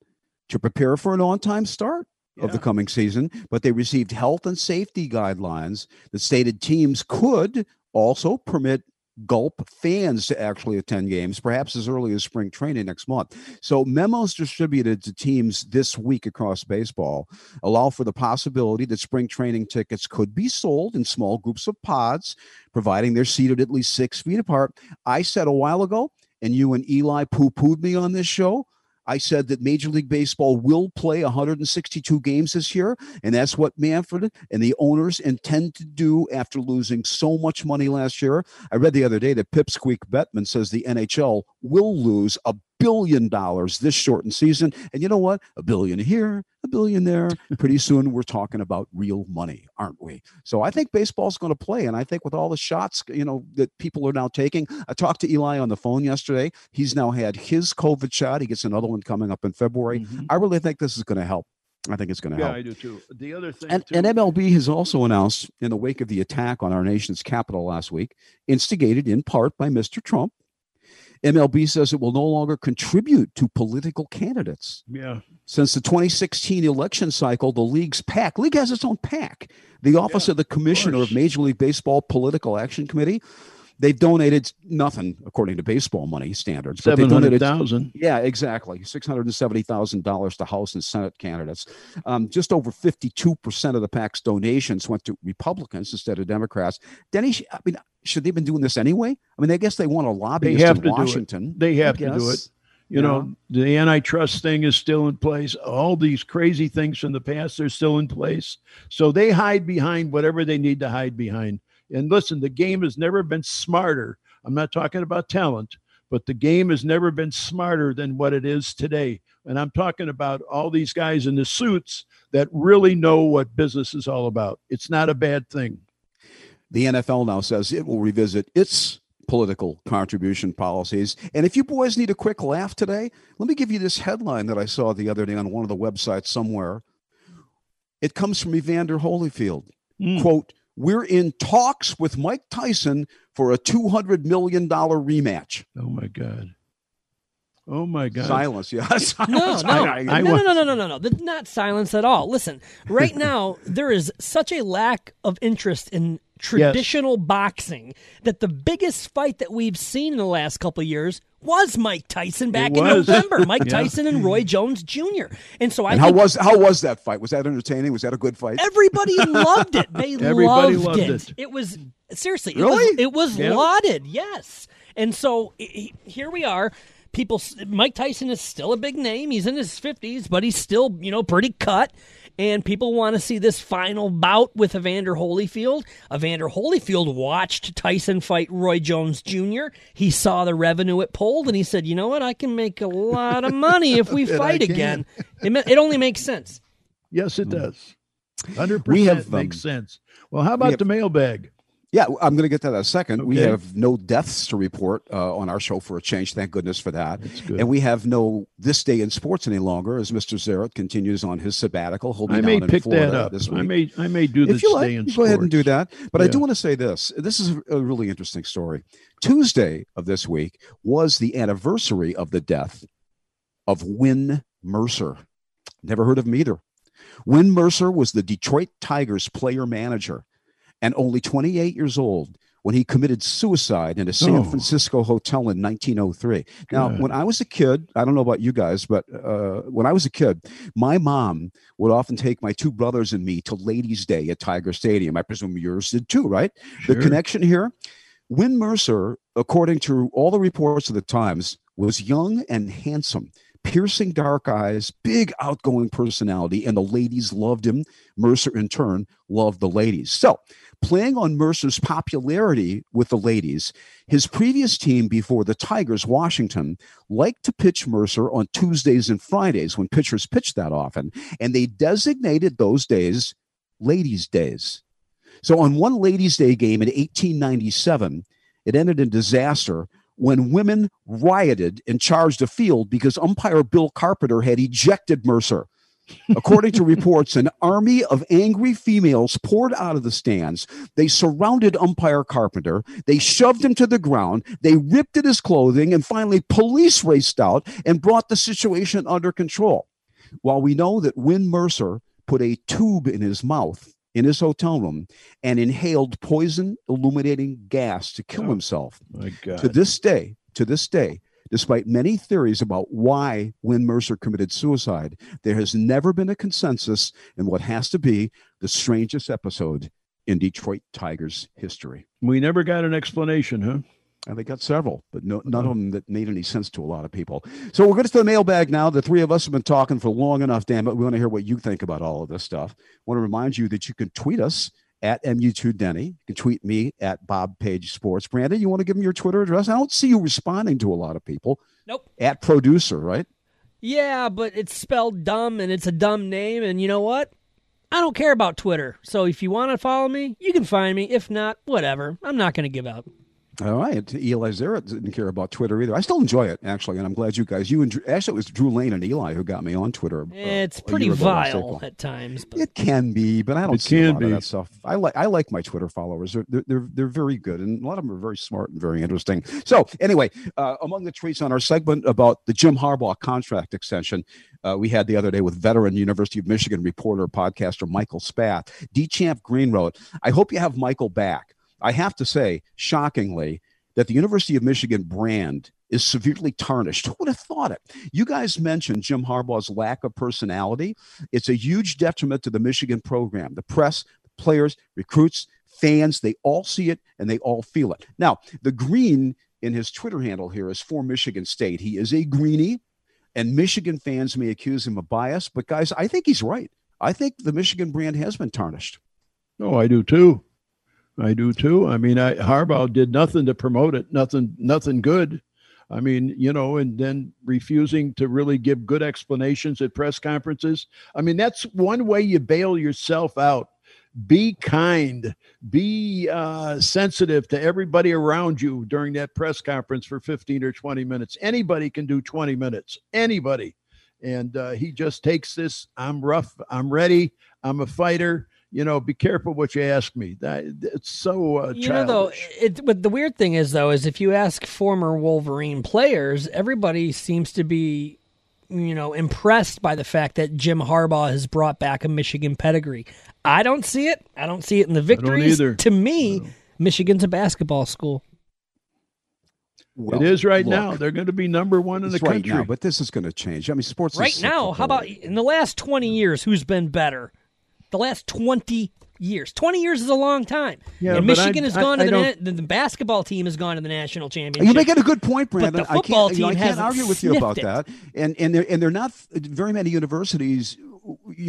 to prepare for an on-time start of the coming season, but they received health and safety guidelines that stated teams could also permit gulp fans to actually attend games perhaps as early as spring training next month. So memos distributed to teams this week across baseball allow for the possibility that spring training tickets could be sold in small groups of pods providing they're seated at least six feet apart. I said a while ago and you and eli poo-pooed me on this show I said that Major League Baseball will play 162 games this year, and that's what Manfred and the owners intend to do after losing so much money last year. I read the other day that Pipsqueak Bettman says the NHL will lose a billion dollars this shortened season. And you know what? A billion here, a billion there. <laughs> Pretty soon we're talking about real money, aren't we? So I think baseball's going to play. And I think with all the shots, you know, that people are now taking, I talked to Eli on the phone yesterday. He's now had his COVID shot. He gets another one coming up in February. Mm-hmm. I really think this is going to help. I think it's going to yeah, help. I do too. The other thing, and, too, and, MLB has also announced, in the wake of the attack on our nation's capital last week, instigated in part by Mr. Trump, MLB says it will no longer contribute to political candidates. Yeah. Since the 2016 election cycle, the league's PAC, league has its own PAC, the Office yeah, of the Commissioner of, of Major League Baseball Political Action Committee, They've donated nothing according to baseball money standards. Seven hundred thousand. Yeah, exactly. Six hundred and seventy thousand dollars to House and Senate candidates. Um, just over fifty-two percent of the PAC's donations went to Republicans instead of Democrats. Denny, I mean, should they have been doing this anyway? I mean, I guess they want a lobbyist they have in to Washington. They have to do it. You yeah. know, the antitrust thing is still in place. All these crazy things from the past are still in place. So they hide behind whatever they need to hide behind. And listen, the game has never been smarter. I'm not talking about talent, but the game has never been smarter than what it is today. And I'm talking about all these guys in the suits that really know what business is all about. It's not a bad thing. The NFL now says it will revisit its political contribution policies. And if you boys need a quick laugh today, let me give you this headline that I saw the other day on one of the websites somewhere. It comes from Evander Holyfield. Mm. Quote, we're in talks with Mike Tyson for a $200 million rematch. Oh, my God. Oh my God! Silence, yeah. <laughs> silence. No, no, I, I, no, no, no, no, no, no, Not silence at all. Listen, right now <laughs> there is such a lack of interest in traditional yes. boxing that the biggest fight that we've seen in the last couple of years was Mike Tyson back in November. Mike <laughs> yeah. Tyson and Roy Jones Jr. And so I and how was how was that fight? Was that entertaining? Was that a good fight? Everybody loved it. They <laughs> Everybody loved, loved it. it. it. was seriously really it was, it was yeah. lauded. Yes. And so here we are people Mike Tyson is still a big name. He's in his 50s, but he's still, you know, pretty cut and people want to see this final bout with Evander Holyfield. Evander Holyfield watched Tyson fight Roy Jones Jr. He saw the revenue it pulled, and he said, "You know what? I can make a lot of money if we <laughs> fight again." It, it, only makes sense. Yes, it does. Hundred percent makes um, sense. Well, how about have, the mailbag? Yeah, I'm going to get to that in a second. Okay. We have no deaths to report uh, on our show for a change. Thank goodness for that. And we have no this day in sports any longer as Mr. Zaret continues on his sabbatical. He'll be I may pick in Florida that up. this week. I may I may do this if you like, day in Go sports. ahead and do that. But yeah. I do want to say this. This is a really interesting story. Tuesday of this week was the anniversary of the death of Win Mercer. Never heard of him either. Win Mercer was the Detroit Tigers player manager and only 28 years old when he committed suicide in a San oh. Francisco hotel in 1903. Now, when I was a kid, I don't know about you guys, but uh, when I was a kid, my mom would often take my two brothers and me to Ladies' Day at Tiger Stadium. I presume yours did too, right? Sure. The connection here. Win Mercer, according to all the reports of the Times, was young and handsome piercing dark eyes, big outgoing personality, and the ladies loved him. Mercer, in turn, loved the ladies. So Playing on Mercer's popularity with the ladies, his previous team before the Tigers, Washington, liked to pitch Mercer on Tuesdays and Fridays when pitchers pitched that often, and they designated those days ladies' days. So on one ladies' day game in 1897, it ended in disaster when women rioted and charged a field because umpire Bill Carpenter had ejected Mercer. According to <laughs> reports, an army of angry females poured out of the stands. They surrounded umpire Carpenter. They shoved him to the ground. They ripped at his clothing. And finally, police raced out and brought the situation under control. While we know that Win Mercer put a tube in his mouth in his hotel room and inhaled poison illuminating gas to kill oh, himself. To this day, to this day, Despite many theories about why Win Mercer committed suicide, there has never been a consensus in what has to be the strangest episode in Detroit Tigers history. We never got an explanation, huh? And they got several, but no, none of hmm. them that made any sense to a lot of people. So we're going to the mailbag now. The three of us have been talking for long enough, damn it. We want to hear what you think about all of this stuff. I want to remind you that you can tweet us at MU2Denny. You can tweet me at Bob Page Sports. Brandon, you want to give me your Twitter address? I don't see you responding to a lot of people. Nope. At producer, right? Yeah, but it's spelled dumb and it's a dumb name. And you know what? I don't care about Twitter. So if you want to follow me, you can find me. If not, whatever. I'm not going to give up. All right. Eli Zaret didn't care about Twitter either. I still enjoy it, actually, and I'm glad you guys, you and actually, it was Drew Lane and Eli who got me on Twitter. Uh, it's pretty vile at times. But. It can be, but I don't it see can a lot be. of that stuff. I like I like my Twitter followers. They're, they're, they're, they're very good, and a lot of them are very smart and very interesting. So, anyway, uh, among the tweets on our segment about the Jim Harbaugh contract extension, uh, we had the other day with veteran University of Michigan reporter, podcaster Michael Spath. Dechamp Green wrote, I hope you have Michael back. I have to say, shockingly, that the University of Michigan brand is severely tarnished. Who would have thought it? You guys mentioned Jim Harbaugh's lack of personality. It's a huge detriment to the Michigan program. The press, players, recruits, fans, they all see it and they all feel it. Now, the green in his Twitter handle here is for Michigan State. He is a greenie, and Michigan fans may accuse him of bias, but guys, I think he's right. I think the Michigan brand has been tarnished. Oh, I do too. I do too. I mean, I, Harbaugh did nothing to promote it, nothing, nothing good. I mean, you know, and then refusing to really give good explanations at press conferences. I mean, that's one way you bail yourself out. Be kind, be uh, sensitive to everybody around you during that press conference for 15 or 20 minutes. Anybody can do 20 minutes, anybody. And uh, he just takes this I'm rough, I'm ready, I'm a fighter you know, be careful what you ask me. That it's so uh, you know though. It, but the weird thing is though is if you ask former Wolverine players, everybody seems to be, you know, impressed by the fact that Jim Harbaugh has brought back a Michigan pedigree. I don't see it. I don't see it in the victories. To me, Michigan's a basketball school. Well, it is right look, now. They're going to be number one in the right country. Now, but this is going to change. I mean, sports right now. How about in the last twenty years? Who's been better? The last 20 years. 20 years is a long time. Yeah, and Michigan I, has gone I, to I the, the, the basketball team has gone to the national championship. You make it a good point, Brandon. But the football I can't, team you know, I can't argue with you about it. that. And and they're and they're not very many universities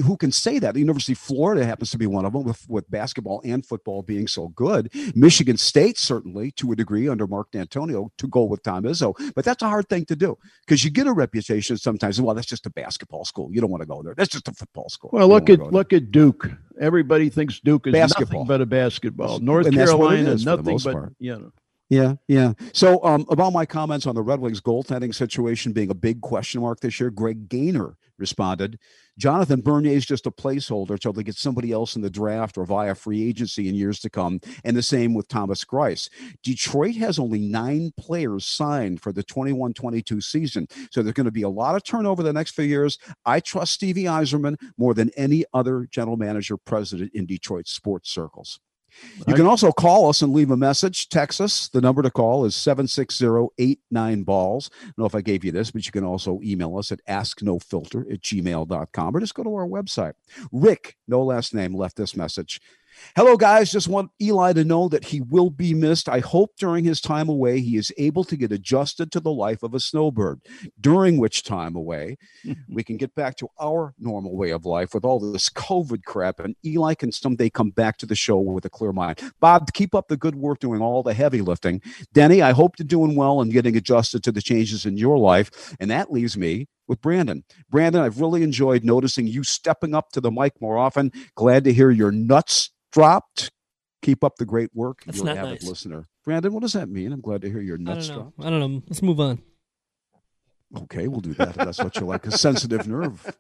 who can say that. The University of Florida happens to be one of them, with, with basketball and football being so good. Michigan State, certainly, to a degree, under Mark Dantonio, to go with Tom Izzo. But that's a hard thing to do because you get a reputation sometimes. Well, that's just a basketball school. You don't want to go there. That's just a football school. Well, look at look at Duke. Everybody thinks Duke is basketball. nothing but a basketball. North and Carolina, is, nothing but part. you know. Yeah, yeah. So, um, about my comments on the Red Wings goaltending situation being a big question mark this year, Greg Gainer responded. Jonathan Bernier is just a placeholder until they get somebody else in the draft or via free agency in years to come. And the same with Thomas Greiss. Detroit has only nine players signed for the 21 22 season. So there's going to be a lot of turnover the next few years. I trust Stevie Yzerman more than any other general manager president in Detroit sports circles. You can also call us and leave a message. Text us. The number to call is 760-89-BALLS. I don't know if I gave you this, but you can also email us at asknofilter at gmail.com or just go to our website. Rick, no last name, left this message. Hello, guys. Just want Eli to know that he will be missed. I hope during his time away, he is able to get adjusted to the life of a snowbird, during which time away, <laughs> we can get back to our normal way of life with all this COVID crap. And Eli can someday come back to the show with a clear mind. Bob, keep up the good work doing all the heavy lifting. Denny, I hope you're doing well and getting adjusted to the changes in your life. And that leaves me with Brandon. Brandon, I've really enjoyed noticing you stepping up to the mic more often. Glad to hear your nuts dropped. Keep up the great work. That's You're an avid nice. listener. Brandon, what does that mean? I'm glad to hear your nuts dropped. I don't know. Let's move on. Okay, we'll do that. if That's what you like. A sensitive nerve,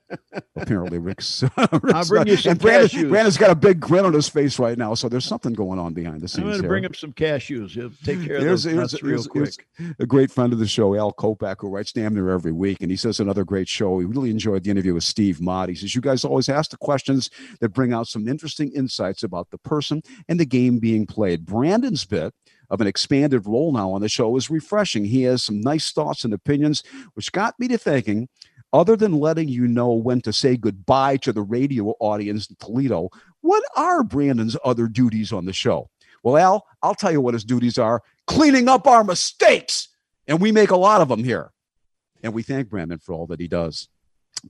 apparently, <laughs> Rick's. I'll bring you some and Brandon, cashews. Brandon's got a big grin on his face right now, so there's something going on behind the scenes. I'm going to bring up some cashews. He'll take care of those here's- real quick. a great friend of the show, Al Kopak, who writes damn near every week, and he says another great show. He really enjoyed the interview with Steve Mott. He says, You guys always ask the questions that bring out some interesting insights about the person and the game being played. Brandon's bit of an expanded role now on the show is refreshing. He has some nice thoughts and opinions, which got me to thinking. Other than letting you know when to say goodbye to the radio audience in Toledo, what are Brandon's other duties on the show? Well, Al, I'll tell you what his duties are cleaning up our mistakes. And we make a lot of them here. And we thank Brandon for all that he does.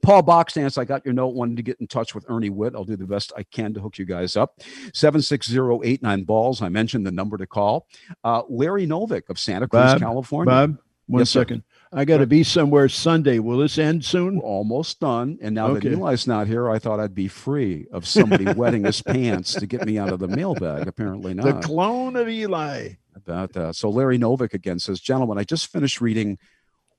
Paul Boxdance, I got your note. Wanted to get in touch with Ernie Whitt. I'll do the best I can to hook you guys up. 76089 balls. I mentioned the number to call. Uh, Larry Novick of Santa Cruz, Bob, California. Bob, one Yes, second. I got to be somewhere Sunday. Will this end soon? We're almost done. And now Okay. that Eli's not here, I thought I'd be free of somebody <laughs> wetting his pants to get me out of the mailbag. Apparently not. The clone of Eli. about that. So Larry Novick again says, Gentlemen, I just finished reading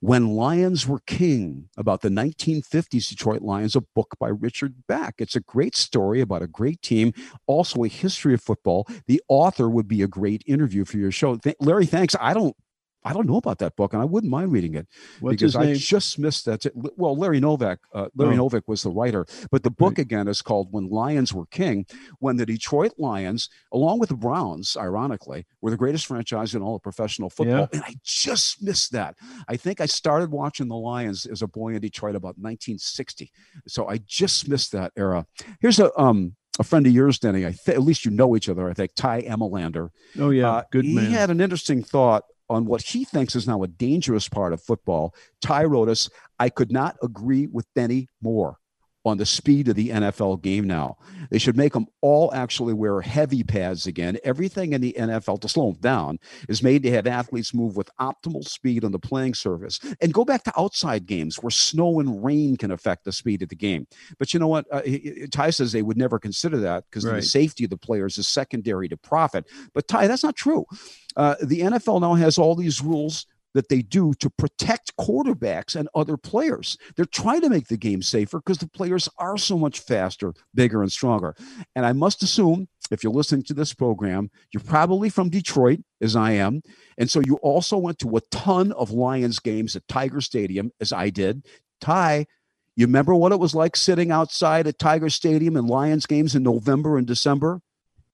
When Lions Were King about the 1950s Detroit Lions, a book by Richard Bak. It's a great story about a great team, also a history of football. The author would be a great interview for your show. Th- Larry, thanks. I don't. I don't know about that book, and I wouldn't mind reading it What's because I just missed that. Well, Larry Novak, uh, Larry Oh. Novick was the writer, but the book again is called "When Lions Were King." When the Detroit Lions, along with the Browns, ironically, were the greatest franchise in all of professional football, and I just missed that. I think I started watching the Lions as a boy in Detroit about 1960, so I just missed that era. Here's a um. A friend of yours, Denny. I th- at least you know each other. I think Ty Emelander. Oh yeah, Uh, good he man. had an interesting thought on what he thinks is now a dangerous part of football. Ty wrote us, I could not agree with Denny more on the speed of the NFL game now. They should make them all actually wear heavy pads again. Everything in the NFL, to slow them down, is made to have athletes move with optimal speed on the playing surface. And go back to outside games where snow and rain can affect the speed of the game. But you know what? Uh, Ty says they would never consider that because the safety of the players is secondary to profit. But Ty, that's not true. Uh, the NFL now has all these rules that they do to protect quarterbacks and other players. They're trying to make the game safer because the players are so much faster, bigger, and stronger. And I must assume, if you're listening to this program, you're probably from Detroit, as I am. And so you also went to a ton of Lions games at Tiger Stadium, as I did. Ty, you remember what it was like sitting outside at Tiger Stadium in Lions games in November and December?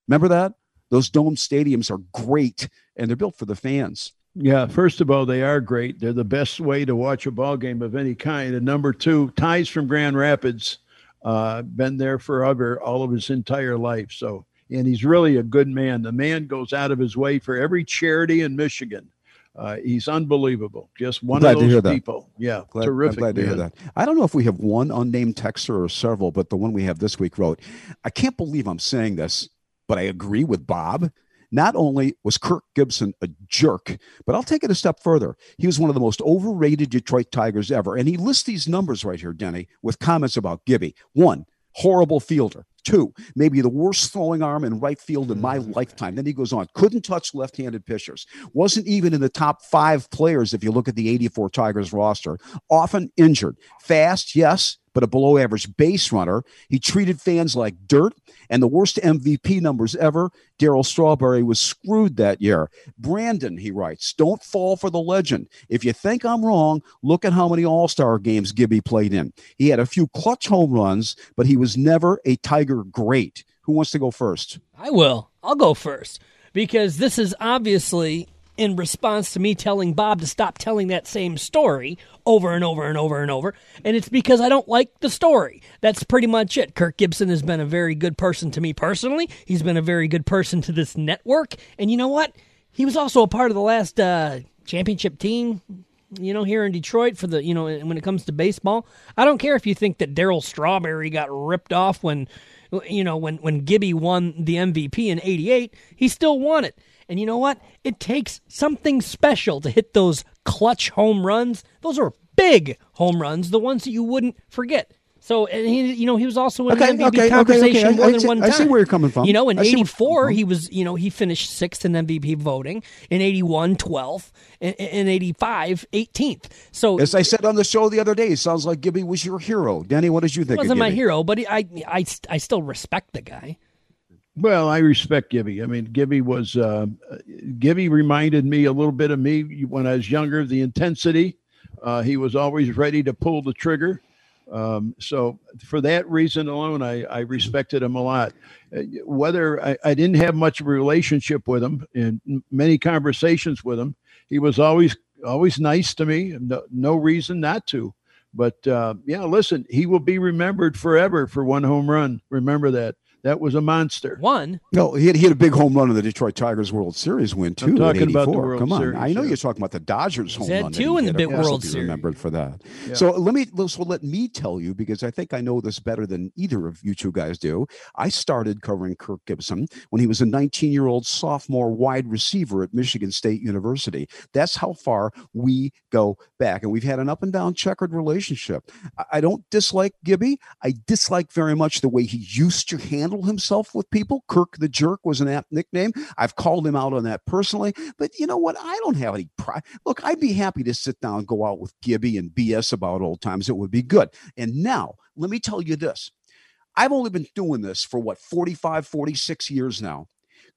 Remember that? Those dome stadiums are great and they're built for the fans. Yeah, first of all, they are great. They're the best way to watch a ball game of any kind. And number two, Ty's from Grand Rapids, uh, been there forever, all of his entire life. So, and he's really a good man. The man goes out of his way for every charity in Michigan. Uh, he's unbelievable. Just one Glad of those people. Yeah, Glad, terrific. I'm glad to hear that. I don't know if we have one unnamed texter or several, but the one we have this week wrote, I can't believe I'm saying this, but I agree with Bob. Not only was Kirk Gibson a jerk, but I'll take it a step further. He was one of the most overrated Detroit Tigers ever. And he lists these numbers right here, Denny, with comments about Gibby. One, horrible fielder. Two, maybe the worst throwing arm in right field in my mm. lifetime. Then he goes on, couldn't touch left handed pitchers. Wasn't even in the top five players if you look at the 84 Tigers roster. Often injured. Fast, yes, but a below average base runner. He treated fans like dirt. And the worst MVP numbers ever, Darryl Strawberry was screwed that year. Brandon, he writes, don't fall for the legend. If you think I'm wrong, look at how many All Star games Gibby played in. He had a few clutch home runs, but he was never a Tiger great. Who wants to go first? I will. I'll go first because this is obviously in response to me telling Bob to stop telling that same story over and over and over and over. And it's because I don't like the story. That's pretty much it. Kirk Gibson has been a very good person to me personally. He's been a very good person to this network. And you know what? He was also a part of the last uh, championship team you know, here in Detroit for the, you know, when it comes to baseball. I don't care if you think that Darryl Strawberry got ripped off when, you know, when, when Gibby won the MVP in 88, he still won it. And you know what? It takes something special to hit those clutch home runs. Those are big home runs, the ones that you wouldn't forget. So, and he, you know, he was also in Okay, an MVP okay, conversation okay. I- more I than see- one I time. see where you're coming from. You know, in I see '84, uh-huh. he was, you know, he finished sixth in MVP voting. In '81, 12th. In, in '85, 18th. So As I said on the show the other day, it sounds like Gibby was your hero. Danny, what did you think? he wasn't of my hero, but he, I, I, I still respect the guy. Well, I respect Gibby. I mean, Gibby was uh, Gibby reminded me a little bit of me when I was younger. The intensity, uh, he was always ready to pull the trigger. Um, so for that reason alone, I, I respected him a lot. Uh, Whether I, I didn't have much of a relationship with him and many conversations with him, he was always always nice to me. No, no reason not to. But uh, yeah, listen, he will be remembered forever for one home run. Remember that. That was a monster. One. No, he had, he had a big home run in the Detroit Tigers World Series win too. I'm talking about the 84. World Come on, Series, I know yeah. you're talking about the Dodgers home had run. that two in the big World he'll be Series. Remembered for that. Yeah. So let me so let me tell you because I think I know this better than either of you two guys do. I started covering Kirk Gibson when he was a 19 year old sophomore wide receiver at Michigan State University. That's how far we go back, and we've had an up and down checkered relationship. I- I don't dislike Gibby. I dislike very much the way he used to handle himself with people. Kirk the Jerk was an apt nickname. I've called him out on that personally, but you know what? I don't have any pride. Look, I'd be happy to sit down and go out with Gibby and BS about old times. It would be good. And now, let me tell you this I've only been doing this for what, 45, 46 years now.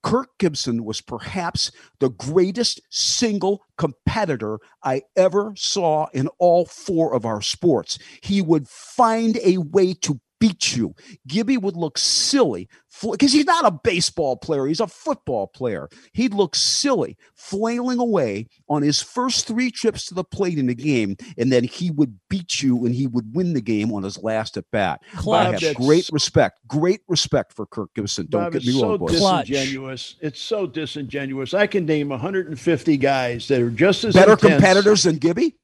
Kirk Gibson was perhaps the greatest single competitor I ever saw in all four of our sports. He would find a way to beat you. Gibby would look silly because he's not a baseball player, he's a football player. He'd look silly flailing away on his first three trips to the plate in the game, and then he would beat you and he would win the game on his last at bat. I have great respect, great respect for Kirk Gibson. Don't Bob, get it's me so wrong, boys. Clutch. disingenuous. It's so disingenuous. I can name 150 guys that are just as Better intense. competitors than Gibby?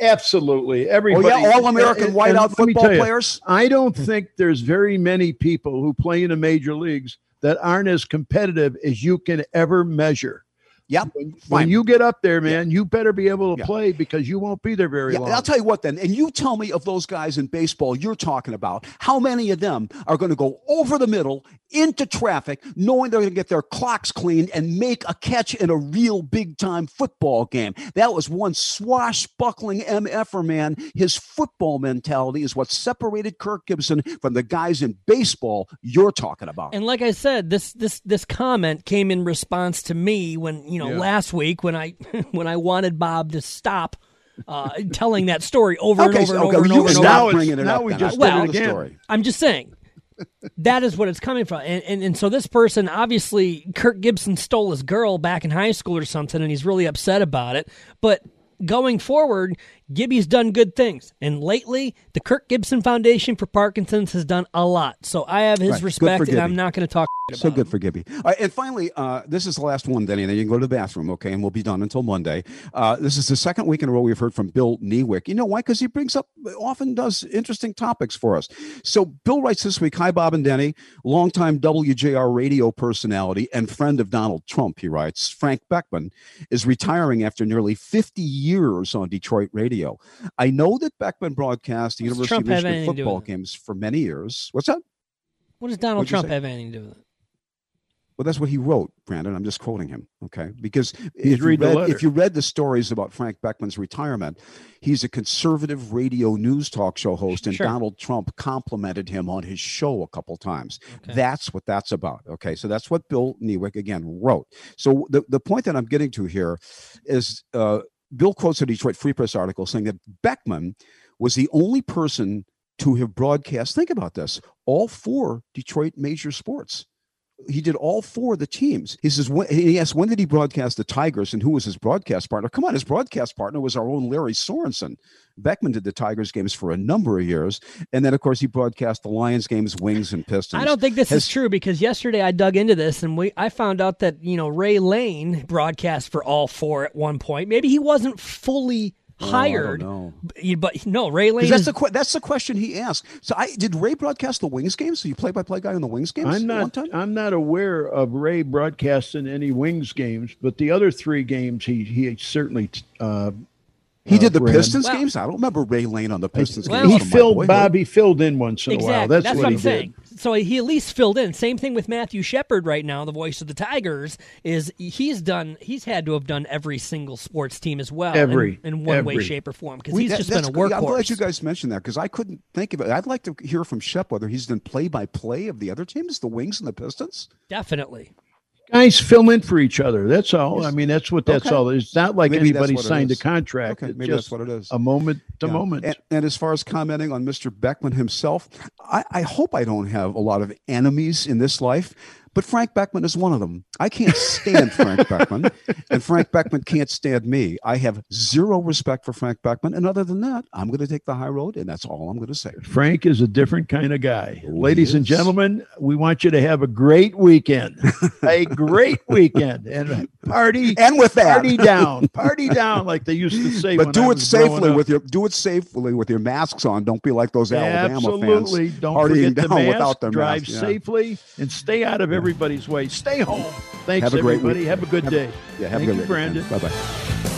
Absolutely, Everybody. Oh yeah, all American whiteout and let me football you, players. I don't think there's very many people who play in the major leagues that aren't as competitive as you can ever measure. Yep. When, when you get up there, man, you better be able to Yeah. play because you won't be there very Yeah, long. I'll tell you what then, and you tell me of those guys in baseball you're talking about, how many of them are going to go over the middle into traffic, knowing they're going to get their clocks cleaned and make a catch in a real big time football game? That was one swashbuckling MFer man. His football mentality is what separated Kirk Gibson from the guys in baseball you're talking about. And like I said, this this this comment came in response to me when you know Yeah. last week when I <laughs> when I wanted Bob to stop uh, telling that story over and over so- and over and you over and stop over. Bringing it now up. we then. just I did it know the again. story. I'm just saying. that is what it's coming from. And, and and so this person obviously Kirk Gibson stole his girl back in high school or something and he's really upset about it. But going forward, Gibby's done good things. And lately, the Kirk Gibson Foundation for Parkinson's has done a lot. So I have his Right. Respect and I'm not going to talk about it. So him. good for Gibby. Right, and finally, uh, this is the last one, Denny. And then you can go to the bathroom, okay? And we'll be done until Monday. Uh, this is the second week in a row we've heard from Bill Newick. You know why? Because he brings up, often does interesting topics for us. So Bill writes this week Hi, Bob and Denny, longtime WJR radio personality and friend of Donald Trump, he writes. Frank Beckman is retiring after nearly 50 years on Detroit radio. I know that Beckman broadcast the Does University Trump of Michigan anything to do football games for many years. What's that? What does Donald What'd Trump have anything to do with it? Well, that's what he wrote, Brandon. I'm just quoting him, okay? Because if you, read the read, if you read the stories about Frank Beckman's retirement, he's a conservative radio news talk show host, and Sure. Donald Trump complimented him on his show a couple times. Okay. That's what that's about, okay? So that's what Bill Newick again wrote. So the, the point that I'm getting to here is uh, Bill quotes a Detroit Free Press article saying that Beckman was the only person to have broadcast. Think about this: all four Detroit major sports he did all four of the teams. He says, when, he asked, when did he broadcast the Tigers and who was his broadcast partner? Come on, his broadcast partner was our own Lary Sorensen. Beckman did the Tigers games for a number of years. And then, of course, he broadcast the Lions games, Wings, and Pistons. I don't think this Has- is true because yesterday I dug into this and we I found out that you know Ray Lane broadcast for all four at one point. Maybe he wasn't fully hired, know. but, but no, Ray Lane. 'Cause that's the que- that's the question he asked. So, I did Ray broadcast the Wings games? So you play by play guy on the Wings games? I'm at one not. time? I'm not aware of Ray broadcasting any Wings games, but the other three games he he certainly. Uh, He did the uh, Brand. Pistons Well- games. I don't remember Ray Lane on the Pistons Well- games. he filled boyhood. Bob. He filled in once in a while. That's, That's, what, what, I'm did. saying. So he at least filled in. Same thing with Matthew Shepard right now, the voice of the Tigers. Is he's done? He's had to have done every single sports team as well, in- Every. in, one way, shape, or form, because he's that- just been a that's good. I'm glad you guys mentioned that because I couldn't think of it. I'd like to hear from Shep whether he's done play by play of the other teams, the Wings and the Pistons. Definitely. Guys fill in for each other. That's all. I mean, that's what that's Okay. all. It's not like Maybe anybody signed a contract. Okay, maybe just that's what it is. a moment to Yeah. moment. And, and as far as commenting on Mr. Beckman himself, I, I hope I don't have a lot of enemies in this life. But Frank Beckman is one of them. I can't stand Frank <laughs> Beckman, and Frank Beckman can't stand me. I have zero respect for Frank Beckman, and other than that, I'm going to take the high road, and that's all I'm going to say. Frank is a different kind of guy. Oh, Ladies he and gentlemen, we want you to have a great weekend, a great <laughs> weekend, and party, And with that, party down, party down, like they used to say. but do it safely with your do it safely with your masks on. Don't be like those Alabama fans. Absolutely. Don't partying forget the down mask. without their drive mask, yeah. safely and stay out of everybody's way. Stay home. Thanks, Have everybody. Have a good day. Yeah, have Thank a you, good Brandon. Bye bye.